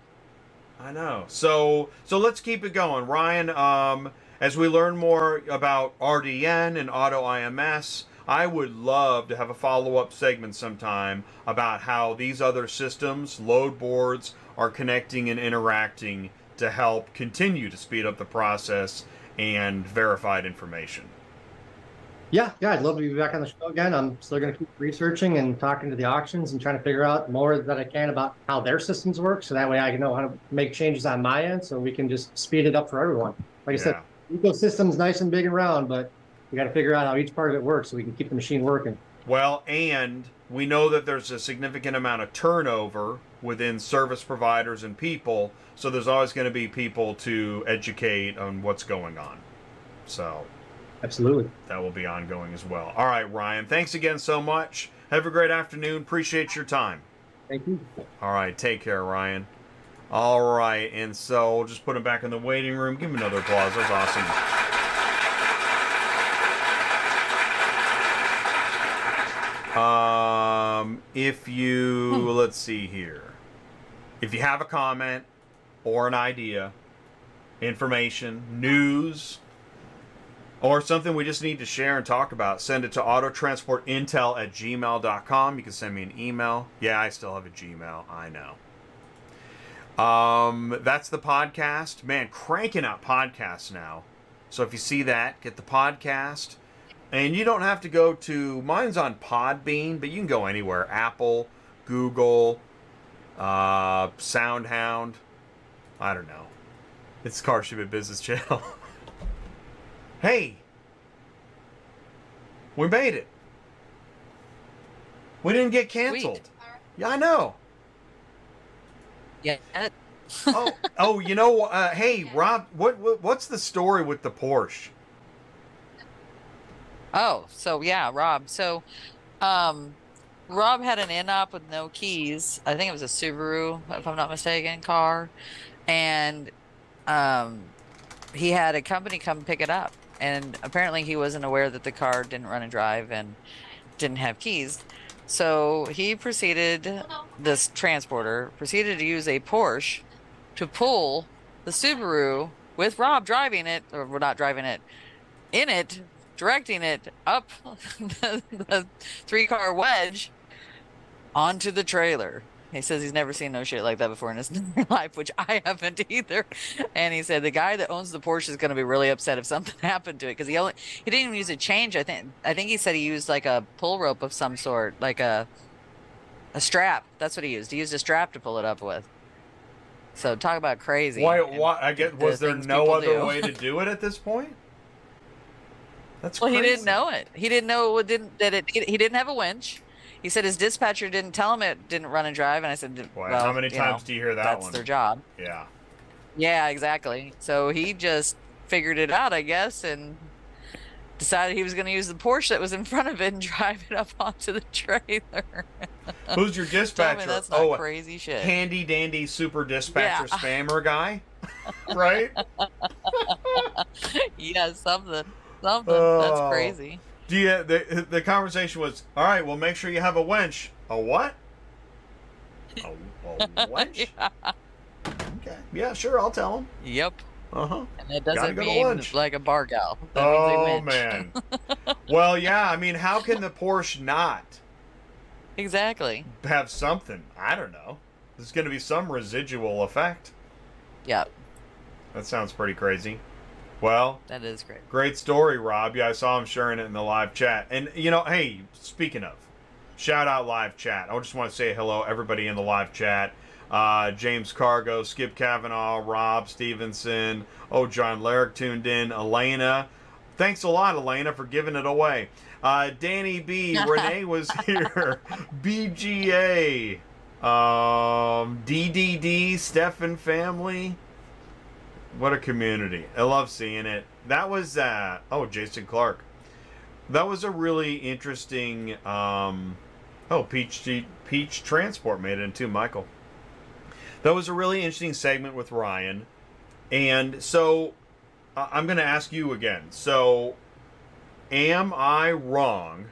I know. So so let's keep it going, Ryan. Um, as we learn more about RDN and AutoIMS, I would love to have a follow up segment sometime about how these other systems, load boards, are connecting and interacting to help continue to speed up the process and verified information. Yeah, yeah, I'd love to be back on the show again. I'm still going to keep researching and talking to the auctions and trying to figure out more that I can about how their systems work, so that way I can know how to make changes on my end, so we can just speed it up for everyone. Like I said, ecosystem's nice and big and round, but we got to figure out how each part of it works, so we can keep the machine working. Well, and we know that there's a significant amount of turnover within service providers and people. So there's always going to be people to educate on what's going on. So Absolutely. that will be ongoing as well. All right, Ryan. Thanks again so much. Have a great afternoon. Appreciate your time. Thank you. All right, take care, Ryan. All right, and so we'll just put him back in the waiting room. Give him another applause. That's awesome. Uh, Um, if you let's see here, if you have a comment or an idea, information, news, or something we just need to share and talk about, send it to autotransportintel at gmail.com. You can send me an email. Yeah, I still have a Gmail. I know. Um, that's the podcast. Man, cranking out podcasts now. So if you see that, get the podcast. And you don't have to go to mine's on Podbean, but you can go anywhere. Apple, Google, uh, Soundhound. I don't know. It's Car Shipment Business <laughs> Channel. hey, we made it. We didn't get canceled. Yeah, I know. Yeah. oh, oh, you know, uh, hey, <laughs> Rob, what, what what's the story with the Porsche? Oh, so yeah, Rob. So, um, Rob had an in-op with no keys. I think it was a Subaru, if I'm not mistaken, car, and um, he had a company come pick it up, and apparently he wasn't aware that the car didn't run and drive and didn't have keys. So he proceeded, this transporter proceeded to use a Porsche to pull the Subaru with Rob driving it, or not driving it, in it, directing it up <laughs> the, the three car wedge onto the trailer. He says he's never seen no shit like that before in his <laughs> life, which I haven't either. And he said the guy that owns the Porsche is going to be really upset if something <laughs> happened to it because he only he didn't even use a change. I think I think he said he used like a pull rope of some sort, like a a strap. That's what he used. He used a strap to pull it up with. So talk about crazy. Why? Why? I get. the Was there no other do. way to do it at this point? That's Well, he didn't know it. He didn't know it didn't that it. He didn't have a winch. He said his dispatcher didn't tell him it didn't run and drive, and I said, Boy, "Well, how many times know, do you hear that that's one? their job." Yeah. Yeah, exactly. So he just figured it out, I guess, and decided he was going to use the Porsche that was in front of it and <laughs> drive it up onto the trailer. <laughs> Who's your dispatcher? that's not oh, crazy shit. handy dandy super dispatcher Yeah. <laughs> spammer guy, right? yeah, something, something. Oh. That's crazy. Do you? The the conversation was all right. Well, make sure you have a winch. A what? A, a winch? <laughs> Yeah. Okay. Yeah, sure. I'll tell him. Yep. Uh huh. And that doesn't go mean like a bar gal. That Oh man. <laughs> well, yeah. I mean, how can the Porsche not Exactly. have something? I don't know. There's going to be some residual effect. Yep. That sounds pretty crazy. Well, That is great. great story, Rob. Yeah, I saw him sharing it in the live chat. And you know, hey, speaking of, shout out live chat. I just want to say hello, everybody in the live chat. Uh, James Cargo, Skip Kavanaugh, Rob Stevenson, oh John Larrick tuned in, Elena. Thanks a lot, Elena, for giving it away. Uh, Danny B, <laughs> Renee was here, BGA, um, DDD, Stefan family. What a community. I love seeing it. That was uh oh, Jason Clark. That was a really interesting um oh, Peach Peach Transport made it in too, Michael. That was a really interesting segment with Ryan. And so I'm going to ask you again. So am I wrong?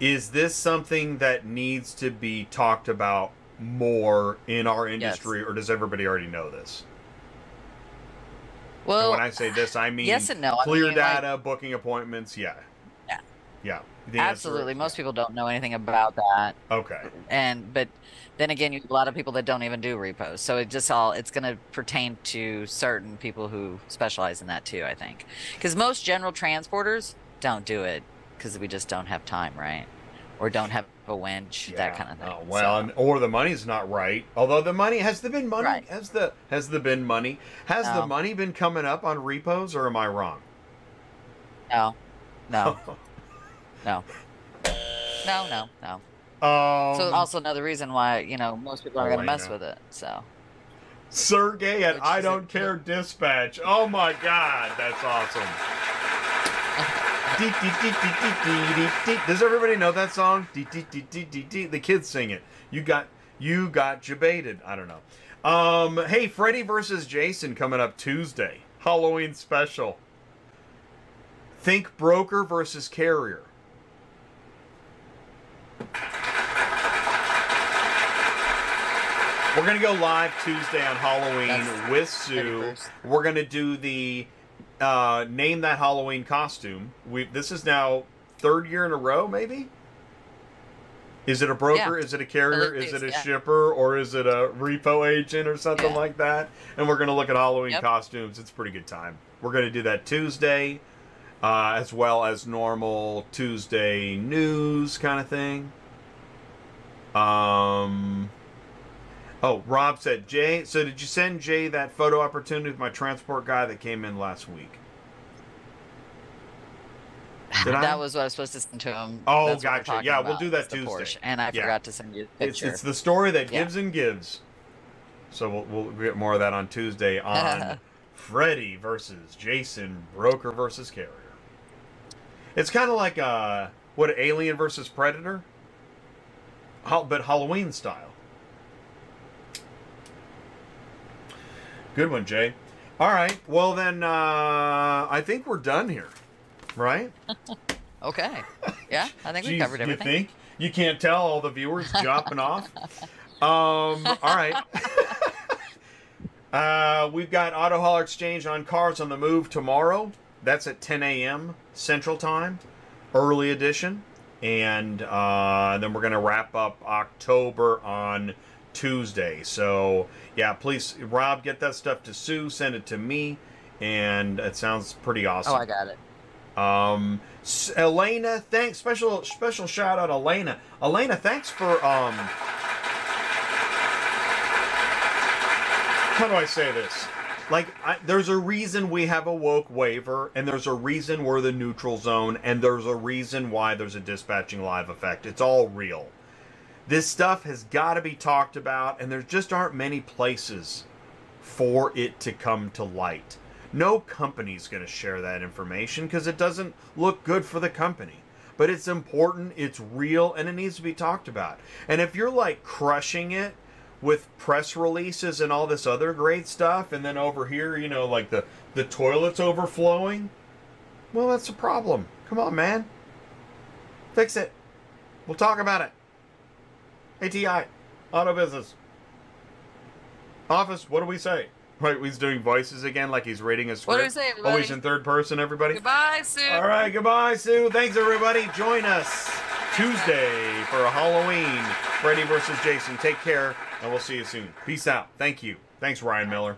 Is this something that needs to be talked about more in our industry or does everybody already know this? And Well, when I say this, I mean yes and no. I clear mean, like- data, booking appointments. Yeah. Yeah. Yeah. Absolutely. Most people don't know anything about that. Okay. and but then again you have a lot of people that don't even do repos so it just all it's going to pertain to certain people who specialize in that too i think because most general transporters don't do it because we just don't have time right or don't have a winch that kind of thing Oh, well, so- or the money's not right. Although the money has there been money Right. has the has there been money has the money been coming up on repos or am I wrong? no no <laughs> no no no no Um, so also another reason why you know most people aren't going to mess with it. So Sergey at Which I don't care dispatch. Oh my god, that's awesome. Does everybody know that song? The kids sing it. You got you got debated. I don't know. Um, hey, Freddy versus Jason coming up Tuesday. Halloween special. Think broker versus carrier. We're gonna go live Tuesday on Halloween That's with Sue. We're gonna do the uh, name that Halloween costume. We this is now third year in a row, maybe. Is it a broker? Yeah. Is it a carrier? Is it a Yeah. shipper? Or is it a repo agent or something Yeah. like that? And we're gonna look at Halloween Yep. costumes. It's a pretty good time. We're gonna do that Tuesday, uh, as well as normal Tuesday news kind of thing. Um. Oh, Rob said, Jay, so did you send Jay that photo opportunity with my transport guy that came in last week? <laughs> Did I? that was what I was supposed to send to him. Oh, That's gotcha. Yeah, we'll do that Tuesday. Porsche, and I Yeah. forgot to send you the It's, picture. it's the story that Yeah. gives and gives. So we'll, we'll get more of that on Tuesday <laughs> on Freddy versus Jason, broker versus carrier. It's kind of like uh, what Alien versus Predator, but Halloween style. Good one, Jay. All right. Well, then uh, I think we're done here, right? <laughs> okay. Yeah, I think we covered everything. You think you can't tell all the viewers dropping off? <laughs> Um. All right. <laughs> uh, we've got Auto Hauler Exchange on Cars on the Move tomorrow. That's at 10 a.m. Central Time, early edition, and uh, then we're gonna wrap up October on Tuesday. So yeah, please, Rob, get that stuff to Sue. Send it to me, and it sounds pretty awesome. Oh, I got it. Um, Elena, thanks. Special special shout out, Elena. Elena, thanks for um. How do I say this? Like, I, there's a reason we have a woke waiver, and there's a reason we're the neutral zone, and there's a reason why there's a dispatching live effect. It's all real. This stuff has got to be talked about, and there just aren't many places for it to come to light. No company's going to share that information because it doesn't look good for the company. But it's important, it's real, and it needs to be talked about. And if you're like crushing it with press releases and all this other great stuff, and then over here, you know, like the, the toilet's overflowing, well, that's a problem. Come on, man. Fix it. We'll talk about it. ATI, auto business. Office, what do we say? Right, he's doing voices again like he's reading a script. What do we say, everybody? Always in third person, everybody. Goodbye, Sue. All right, goodbye, Sue. Thanks, everybody. Join us Tuesday for a Halloween Freddy versus Jason. Take care, and we'll see you soon. Peace out. Thank you. Thanks, Ryan Miller.